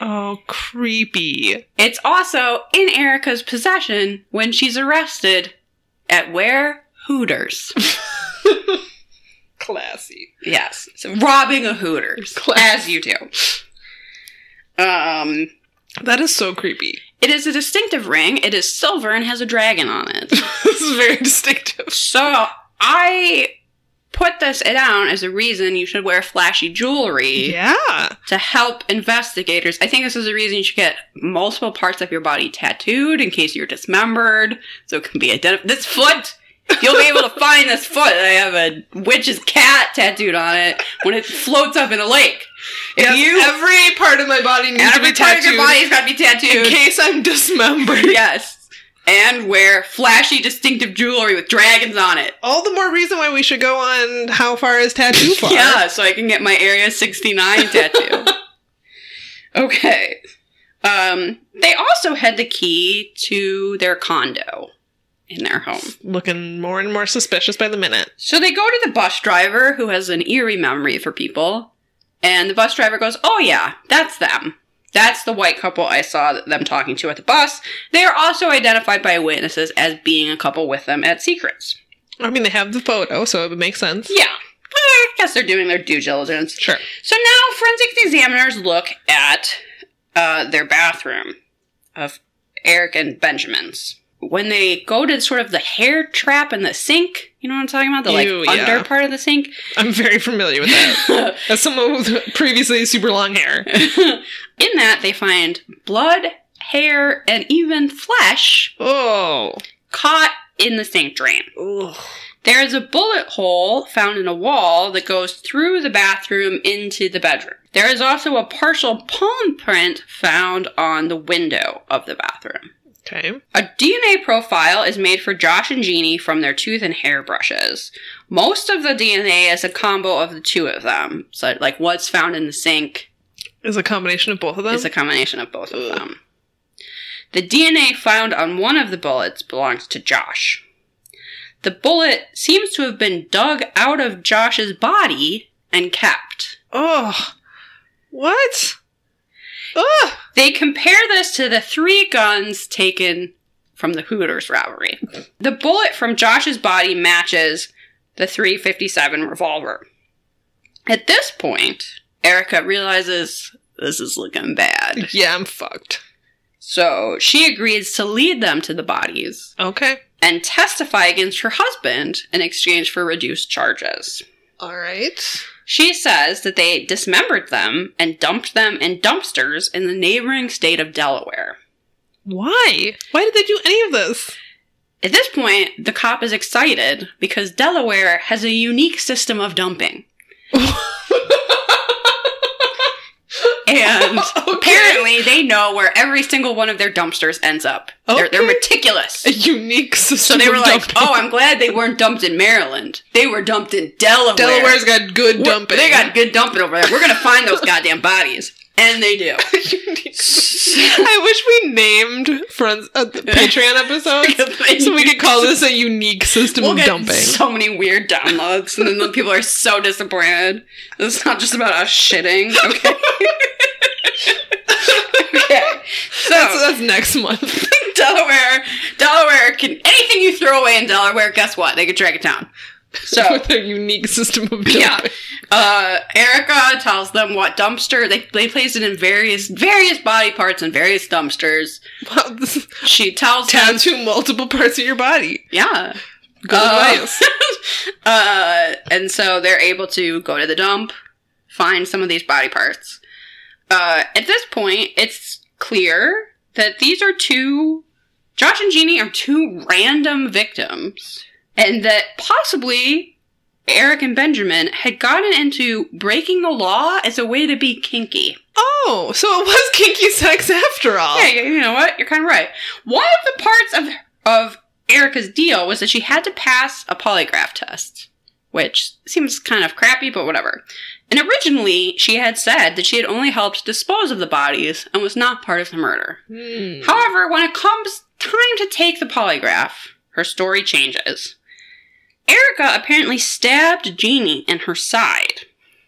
Oh, creepy. It's also in Erica's possession when she's arrested at where? Hooters. Classy. yes. So robbing a Hooters. Class. As you do. Um That is so creepy. it is a distinctive ring. It is silver and has a dragon on it. this is very distinctive. So I put this down as a reason you should wear flashy jewelry Yeah. to help investigators. I think this is a reason you should get multiple parts of your body tattooed in case you're dismembered, so it can be identified. This foot, you'll be able to find this foot. I have a witch's cat tattooed on it when it floats up in a lake. If Yes, you every part of my body needs to every part of your body's got to be tattooed in case I'm dismembered. yes. And wear flashy, distinctive jewelry with dragons on it. All the more reason why we should go on how far is tattoo far. Yeah, so I can get my Area 69 tattoo. okay. Um, they also had the key to their condo in their home. Looking more and more suspicious by the minute. So they go to the bus driver who has an eerie memory for people. And the bus driver goes, Oh, yeah, that's them. That's the white couple I saw them talking to at the bus. They are also identified by witnesses as being a couple with them at Secrets. I mean, they have the photo, so it would make sense. Yeah. I guess they're doing their due diligence. Sure. So now forensic examiners look at uh, their bathroom of Eric and Benjamin's. When they go to sort of the hair trap in the sink, you know what I'm talking about? The like Ew, under part of the sink. I'm very familiar with that. As someone with previously super long hair. in that, they find blood, hair, and even flesh Oh. caught in the sink drain. Ugh. There is a bullet hole found in a wall that goes through the bathroom into the bedroom. There is also a partial palm print found on the window of the bathroom. Okay. A DNA profile is made for Josh and Jeannie from their tooth and hair brushes. Most of the DNA is a combo of the two of them. So, like, what's found in the sink Is a combination of both of them? is a combination of both of them. The DNA found on one of the bullets belongs to Josh. The bullet seems to have been dug out of Josh's body and kept. Oh, what? Ugh. They compare this to the three guns taken from the Hooters robbery. The bullet from Josh's body matches the 357 revolver. At this point, Erica realizes this is looking bad. Yeah, I'm fucked. So she agrees to lead them to the bodies Okay. and testify against her husband in exchange for reduced charges. All right. She says that they dismembered them and dumped them in dumpsters in the neighboring state of Delaware. Why? Why did they do any of this? At this point, the cop is excited because Delaware has a unique system of dumping. And apparently, they know where every single one of their dumpsters ends up. They're, they're meticulous. a unique system. So they were like, dumping. oh, I'm glad they weren't dumped in Maryland. They were dumped in Delaware. Delaware's got good We're- dumping. They got good dumping over there. We're going to find those goddamn bodies. And they do. I wish we named friends uh, Patreon episodes so we could call this a unique system We'll of dumping. so many weird downloads, and then the people are so disappointed. It's not just about us shitting, okay? okay, so that's, that's next month. Delaware, Delaware can anything you throw away in Delaware. Guess what? They could drag it down. So With a unique system of dumping. yeah, uh, Erica tells them what dumpster they they placed it in various various body parts in various dumpsters. This She tells them, multiple parts of your body. yeah, Good Uh, advice. uh, and so they're able to go to the dump, find some of these body parts. Uh, at this point, it's clear that these are two, Josh and Jeannie are two random victims, and that possibly Eric and Benjamin had gotten into breaking the law as a way to be kinky. Oh, so it was kinky sex after all. Yeah, you know what? You're kind of right. One of the parts of of Erica's deal was that she had to pass a polygraph test, which seems kind of crappy, but whatever. And originally, she had said that she had only helped dispose of the bodies and was not part of the murder. Hmm. However, when it comes time to take the polygraph, her story changes. Erica apparently stabbed Jeannie in her side.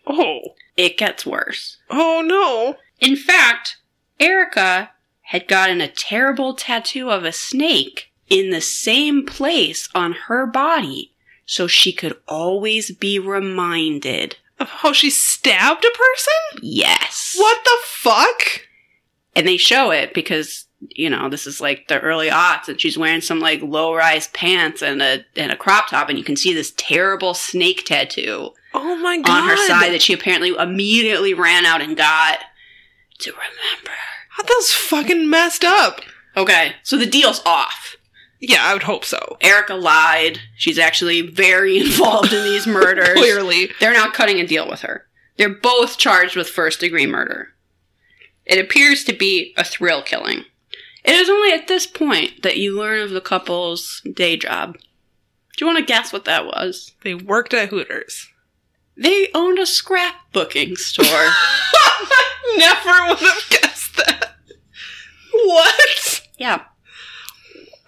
Oh. It gets worse. Oh no. In fact, Erica had gotten a terrible tattoo of a snake in the same place on her body so she could always be reminded. Of how she stabbed a person? Yes. What the fuck? And they show it because, you know, this is like the early aughts and she's wearing some like low rise pants and a and a crop top and you can see this terrible snake tattoo Oh my god. on her side that she apparently immediately ran out and got to remember. That was fucking messed up. Okay, so the deal's off. Yeah, I would hope so. Erica lied. She's actually very involved in these murders. Clearly. They're now cutting a deal with her. They're both charged with first degree murder. It appears to be a thrill killing. It is only at this point that you learn of the couple's day job. Do you want to guess what that was? They worked at Hooters. They owned a scrapbooking store. I Never would have guessed that. What? yeah.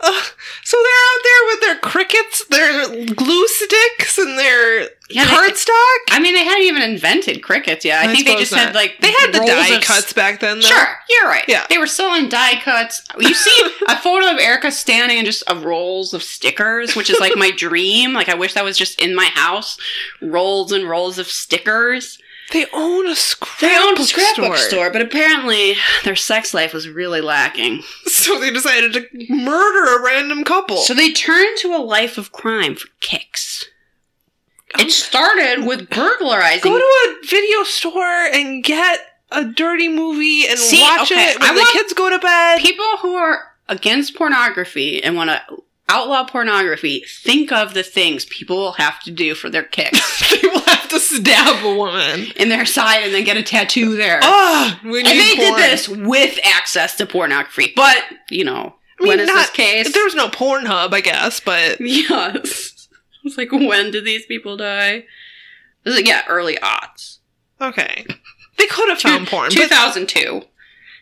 Uh, so they're out there with their Cricuts, their glue sticks, and their Yeah, cardstock. I mean, they hadn't even invented Cricuts yet. I, think they just had like they had the die cuts back then. Though. Sure, you're right. Yeah. They were selling die cuts. You see a photo of Erica standing in just a rolls of stickers, which is like my dream. Like I wish that was just in my house. Rolls and rolls of stickers. They own a scrapbook, They owned a scrapbook store. store, but apparently their sex life was really lacking. So they decided to murder a random couple. So they turned to a life of crime for kicks. It started with burglarizing. Go to a video store and get a dirty movie and See, watch okay, it when I the kids go to bed. People who are against pornography and want to outlaw pornography think of the things people will have to do for their kicks. they will have to stab a woman. in their side and then get a tattoo there. Need and they porn. did this with access to pornography. But, you know, I mean, when is this case? There was no Pornhub, I guess, but yes. It's like, when did these people die? This is, yeah, early aughts. okay. They could have found porn. but 2002.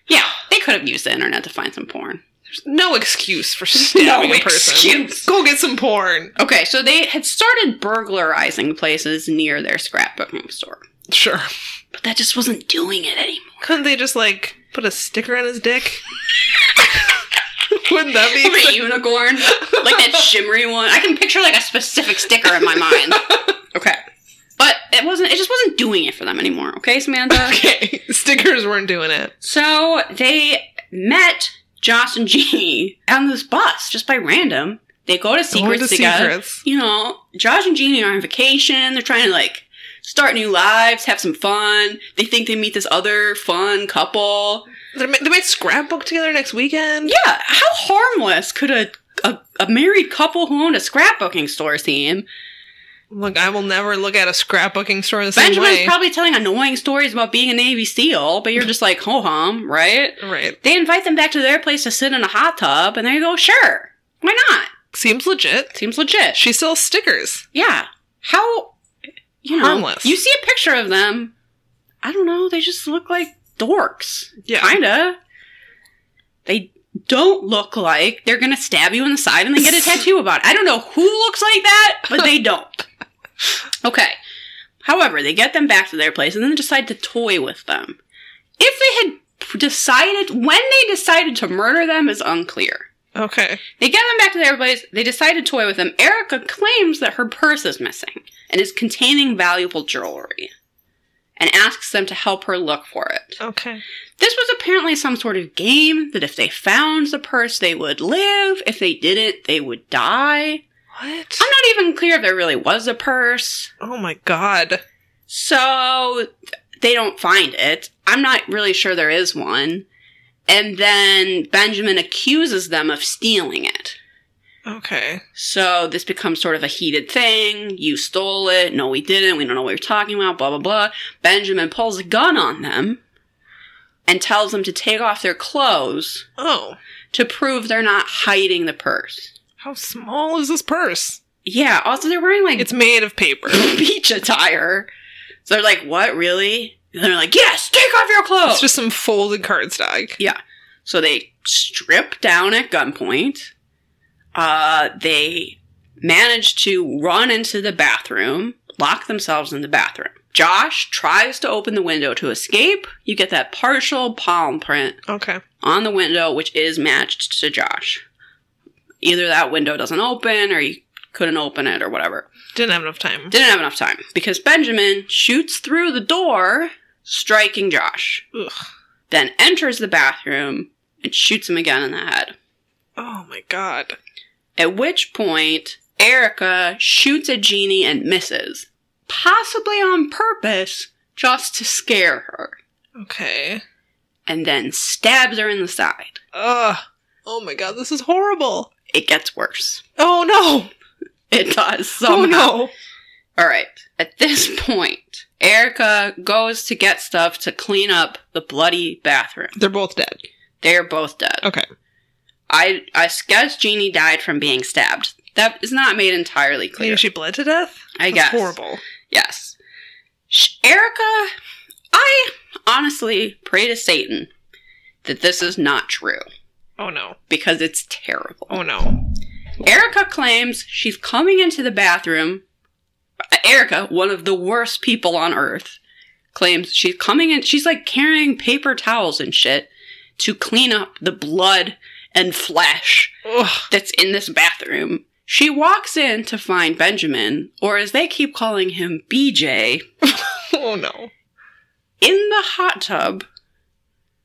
Yeah, they could have used the internet to find some porn. There's no excuse for stabbing No a person. excuse. Go get some porn. Okay, so they had started burglarizing places near their scrapbooking store. Sure. But that just wasn't doing it anymore. Couldn't they just like put a sticker on his dick? Wouldn't that be a unicorn, like that shimmery one. I can picture like a specific sticker in my mind. Okay, but it wasn't. It just wasn't doing it for them anymore. Okay, Samantha. okay? Stickers weren't doing it. So they met Josh and Jeannie on this bus just by random. They go to Seacrets Going to together. Seacrets. You know, Josh and Jeannie are on vacation. They're trying to like start new lives, have some fun. They think they meet this other fun couple. They might, they might scrapbook together next weekend. Yeah, how harmless could a a, a married couple who owned a scrapbooking store seem? Look, I will never look at a scrapbooking store the same Benjamin's way. probably telling annoying stories about being a Navy SEAL, but you're just like, ho hum, right? right. They invite them back to their place to sit in a hot tub, and they go, sure, why not? Seems legit. Seems legit. She sells stickers. Yeah. How, you know, Harmless. you see a picture of them, I don't know, they just look like dorks. Yeah. Kinda. They don't look like they're gonna stab you in the side and then get a tattoo about it. I don't know who looks like that, but they don't. Okay. However, they get them back to their place and then decide to toy with them. If they had decided, when they decided to murder them is unclear. Okay. They get them back to their place. They decide to toy with them. Erica claims that her purse is missing and is containing valuable jewelry and asks them to help her look for it. Okay. This was apparently some sort of game that if they found the purse, they would live. If they didn't, they would die. What? I'm not even clear if there really was a purse. Oh my god. So they don't find it. I'm not really sure there is one. And then Benjamin accuses them of stealing it. Okay. So this becomes sort of a heated thing. You stole it. No, we didn't. We don't know what you're talking about. Blah, blah, blah. Benjamin pulls a gun on them and tells them to take off their clothes Oh. to prove they're not hiding the purse. How small is this purse? Yeah. Also, they're wearing like It's made of paper. beach attire. So they're like, what, really? And they're like, yes, take off your clothes. It's just some folded cardstock. Yeah. So they strip down at gunpoint. Uh, they manage to run into the bathroom, lock themselves in the bathroom. Josh tries to open the window to escape. You get that partial palm print Okay. on the window, which is matched to Josh. Either that window doesn't open or you couldn't open it or whatever. Didn't have enough time. Didn't have enough time because Benjamin shoots through the door, striking Josh. Ugh. Then enters the bathroom and shoots him again in the head. Oh my god. At which point, Erica shoots at Jeannie and misses, possibly on purpose, just to scare her, Okay. and then stabs her in the side. Ugh. Oh my god, this is horrible. It gets worse. Oh no. It does somehow. Oh no. All right. At this point, Erica goes to get stuff to clean up the bloody bathroom. They're both dead. They're both dead. Okay. I I guess Jeannie died from being stabbed. That is not made entirely clear. Maybe she bled to death? I That's guess. horrible. Yes. Sh- Erica, I honestly pray to Satan that this is not true Oh no. because it's terrible. Oh no. Erica claims she's coming into the bathroom. Erica, one of the worst people on earth, claims she's coming in. She's like carrying paper towels and shit to clean up the blood and flesh Ugh. that's in this bathroom. She walks in to find Benjamin, or as they keep calling him, BJ, Oh no. in the hot tub,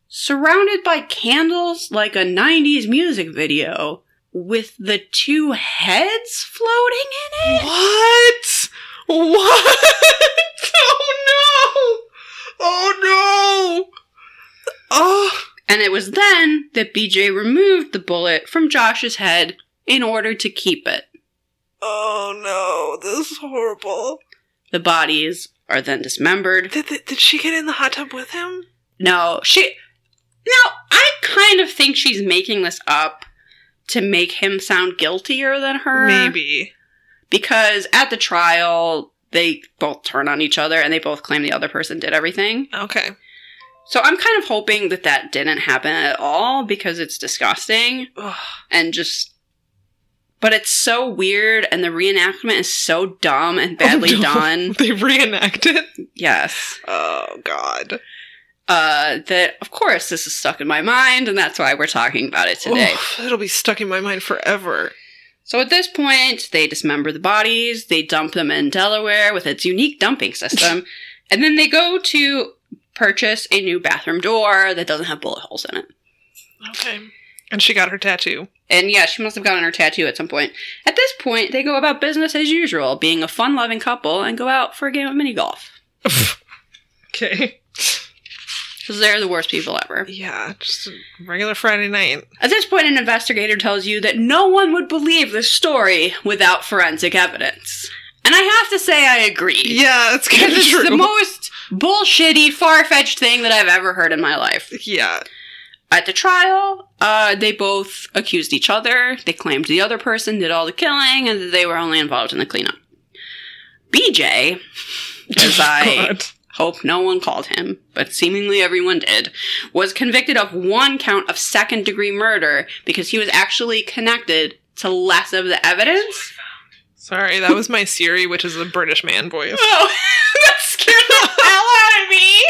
surrounded by candles like a 90s music video, with the two heads floating in it. What? What? Oh no! Oh no! Oh. And it was then that BJ removed the bullet from Josh's head in order to keep it. Oh no! This is horrible. The bodies are then dismembered. Did, did, did she get in the hot tub with him? No, she. Now, I kind of think she's making this up to make him sound guiltier than her. Maybe. Because at the trial, they both turn on each other and they both claim the other person did everything. Okay. So I'm kind of hoping that that didn't happen at all because it's disgusting Ugh. and just. But it's so weird, and the reenactment is so dumb and badly Oh, no. done. They reenact it. Yes. Oh God. Uh, that of course this is stuck in my mind, and that's why we're talking about it today. Oof, it'll be stuck in my mind forever. So at this point, they dismember the bodies, they dump them in Delaware with its unique dumping system, and then they go to purchase a new bathroom door that doesn't have bullet holes in it. Okay. And she got her tattoo. And yeah, she must have gotten her tattoo at some point. At this point, they go about business as usual, being a fun loving couple, and go out for a game of mini golf. okay. Because they're the worst people ever. Yeah, just a regular Friday night. At this point, an investigator tells you that no one would believe this story without forensic evidence. And I have to say, I agree. Yeah, it's kind of it's true. the most bullshitty, far fetched thing that I've ever heard in my life. yeah. At the trial, uh, they both accused each other. They claimed the other person did all the killing and that they were only involved in the cleanup. BJ, as I God. hope no one called him, but seemingly everyone did, was convicted of one count of second degree murder because he was actually connected to less of the evidence. Sorry, that was my Siri, which is a British man voice. Oh, that scared the hell out of me!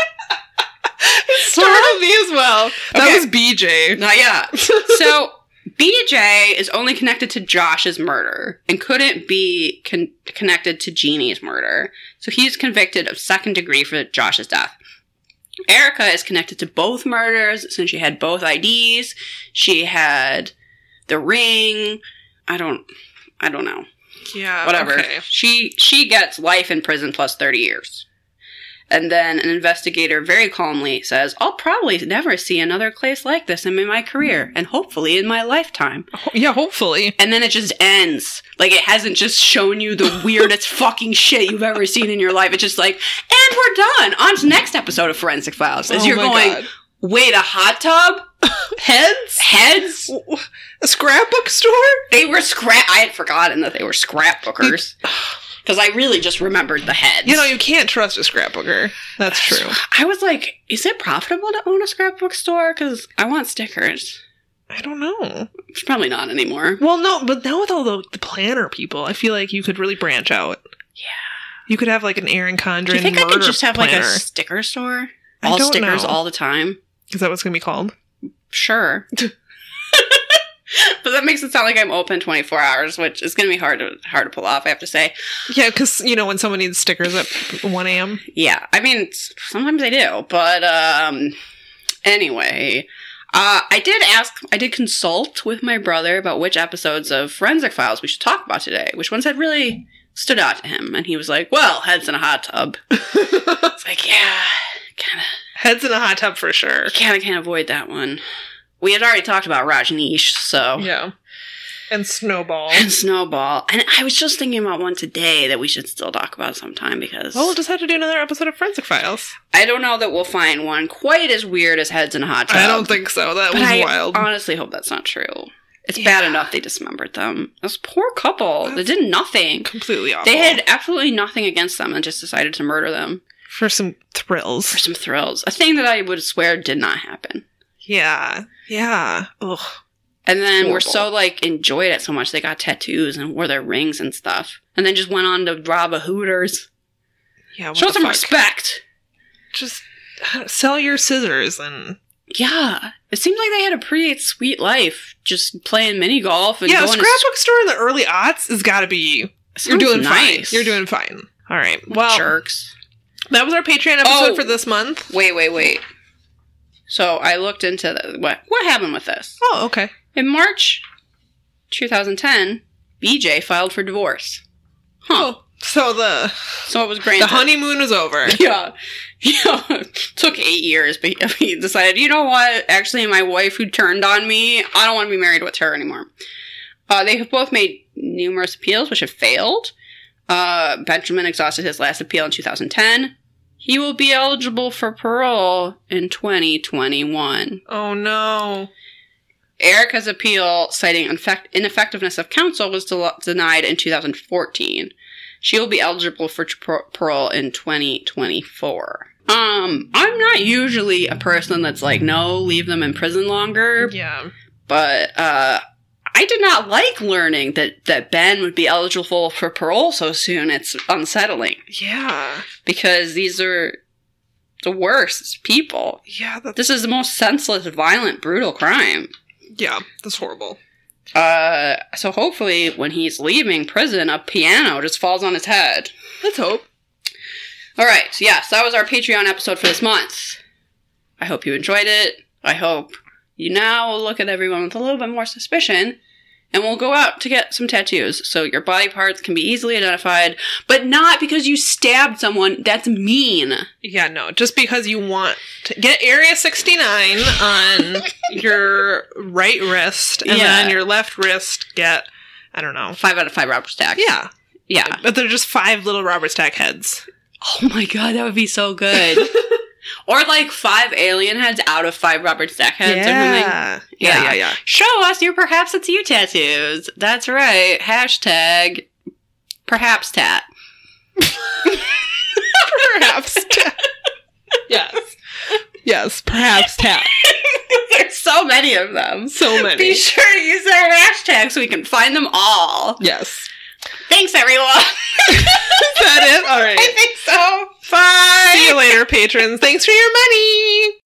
Startled me as well. That Okay. was BJ. Not yet. so BJ is only connected to Josh's murder and couldn't be con- connected to Jeannie's murder. So he's convicted of second degree for Josh's death. Erica is connected to both murders since she had both IDs. She had the ring. I don't I don't know. Yeah, Whatever. okay. She she gets life in prison plus 30 years. And then an investigator very calmly says, I'll probably never see another case like this in my career, hmm. and hopefully in my lifetime. Yeah, hopefully. And then it just ends. Like it hasn't just shown you the weirdest fucking shit you've ever seen in your life. It's just like, and we're done. On to next episode of Forensic Files. As Oh you're going, God. wait, a hot tub? Heads? Heads? A scrapbook store? They were scrap. I had forgotten that they were scrapbookers. Because I really just remembered the heads. You know, you can't trust a scrapbooker. That's true. I was like, is it profitable to own a scrapbook store? Because I want stickers. I don't know. It's probably not anymore. Well, no, but now with all the, the planner people, I feel like you could really branch out. Yeah. You could have like an Erin Condren Do you think I could just have like a sticker store? I All stickers know. all the time? Is that what's going to be called? Sure. but that makes it sound like I'm open 24 hours, which is going to be hard to hard to pull off, I have to say. Yeah, because, you know, when someone needs stickers at 1 a.m. Yeah, I mean, sometimes I do, but um, anyway, uh, I did ask, I did consult with my brother about which episodes of Forensic Files we should talk about today, which ones had really stood out to him, and he was like, "Well, heads in a hot tub." It's like, yeah, kind of, Heads in a hot tub for sure. kind of can't avoid that one. We had already talked about Rajneesh, so Yeah. And Snowball. and Snowball, and I was just thinking about one today that we should still talk about sometime because Well, we'll just have to do another episode of Forensic Files. I don't know that we'll find one quite as weird as heads in a hot tub. I don't think so. That was I wild. honestly hope that's not true. It's Yeah. bad enough they dismembered them. This poor couple, they did nothing. Completely awful. They had absolutely nothing against them and just decided to murder them for some thrills. for some thrills. A thing that I would swear did not happen. Yeah. Yeah. Ugh. And then we're so like enjoyed it so much they got tattoos and wore their rings and stuff. And then just went on to rob a Hooters. Yeah. Show some fuck? respect. Just uh, sell your scissors and Yeah. It seemed like they had a pretty sweet life. Just playing mini golf and yeah. A scrapbook store in the early aughts has got to be. You're doing nice. fine. You're doing fine. All right. Well, jerks. that was our Patreon episode Oh. for this month. Wait, wait, wait. So I looked into the, what what happened with this. Oh, okay. In March 2010, BJ filed for divorce. Huh. Oh, so the So it was granted. the honeymoon was over. Yeah. Yeah. Took eight years, but he decided, you know what? Actually, my wife who turned on me, I don't want to be married with her anymore. Uh, they have both made numerous appeals, which have failed. Uh, Benjamin exhausted his last appeal in 2010. He will be eligible for parole in 2021. Oh no. Erica's appeal, citing ineffect- ineffectiveness of counsel, was del- denied in 2014. She will be eligible for par- parole in 2024. Um, I'm not usually a person that's like, no, leave them in prison longer. Yeah. But uh, I did not like learning that that Ben would be eligible for parole so soon. It's unsettling Yeah. because these are the worst people. Yeah. That's, This is the most senseless, violent, brutal crime. yeah. That's horrible. Uh, so hopefully, when he's leaving prison, a piano just falls on his head. Let's hope. All right, yes, that was our Patreon episode for this month. I hope you enjoyed it. I hope you now look at everyone with a little bit more suspicion, and we'll go out to get some tattoos so your body parts can be easily identified, but not because you stabbed someone. That's mean. Yeah, no, just because you want to get Area 69 on your right wrist and Yeah. then your left wrist get, I don't know. Five out of five Robert stack Yeah. yeah. But they're just five little Robert Stack heads. Oh my god, that would be so good. or like five alien heads out of five Robert Stack heads or something. yeah. Yeah. yeah, yeah. Show us your perhaps it's you tattoos. That's right. Hashtag perhaps tat. Perhaps. tat. yes. Yes, perhaps tat. There's so many of them. So many. Be sure to use that hashtag so we can find them all. Yes. Thanks, everyone. Is that it? All right. I think so. Bye. See you later, patrons. Thanks for your money.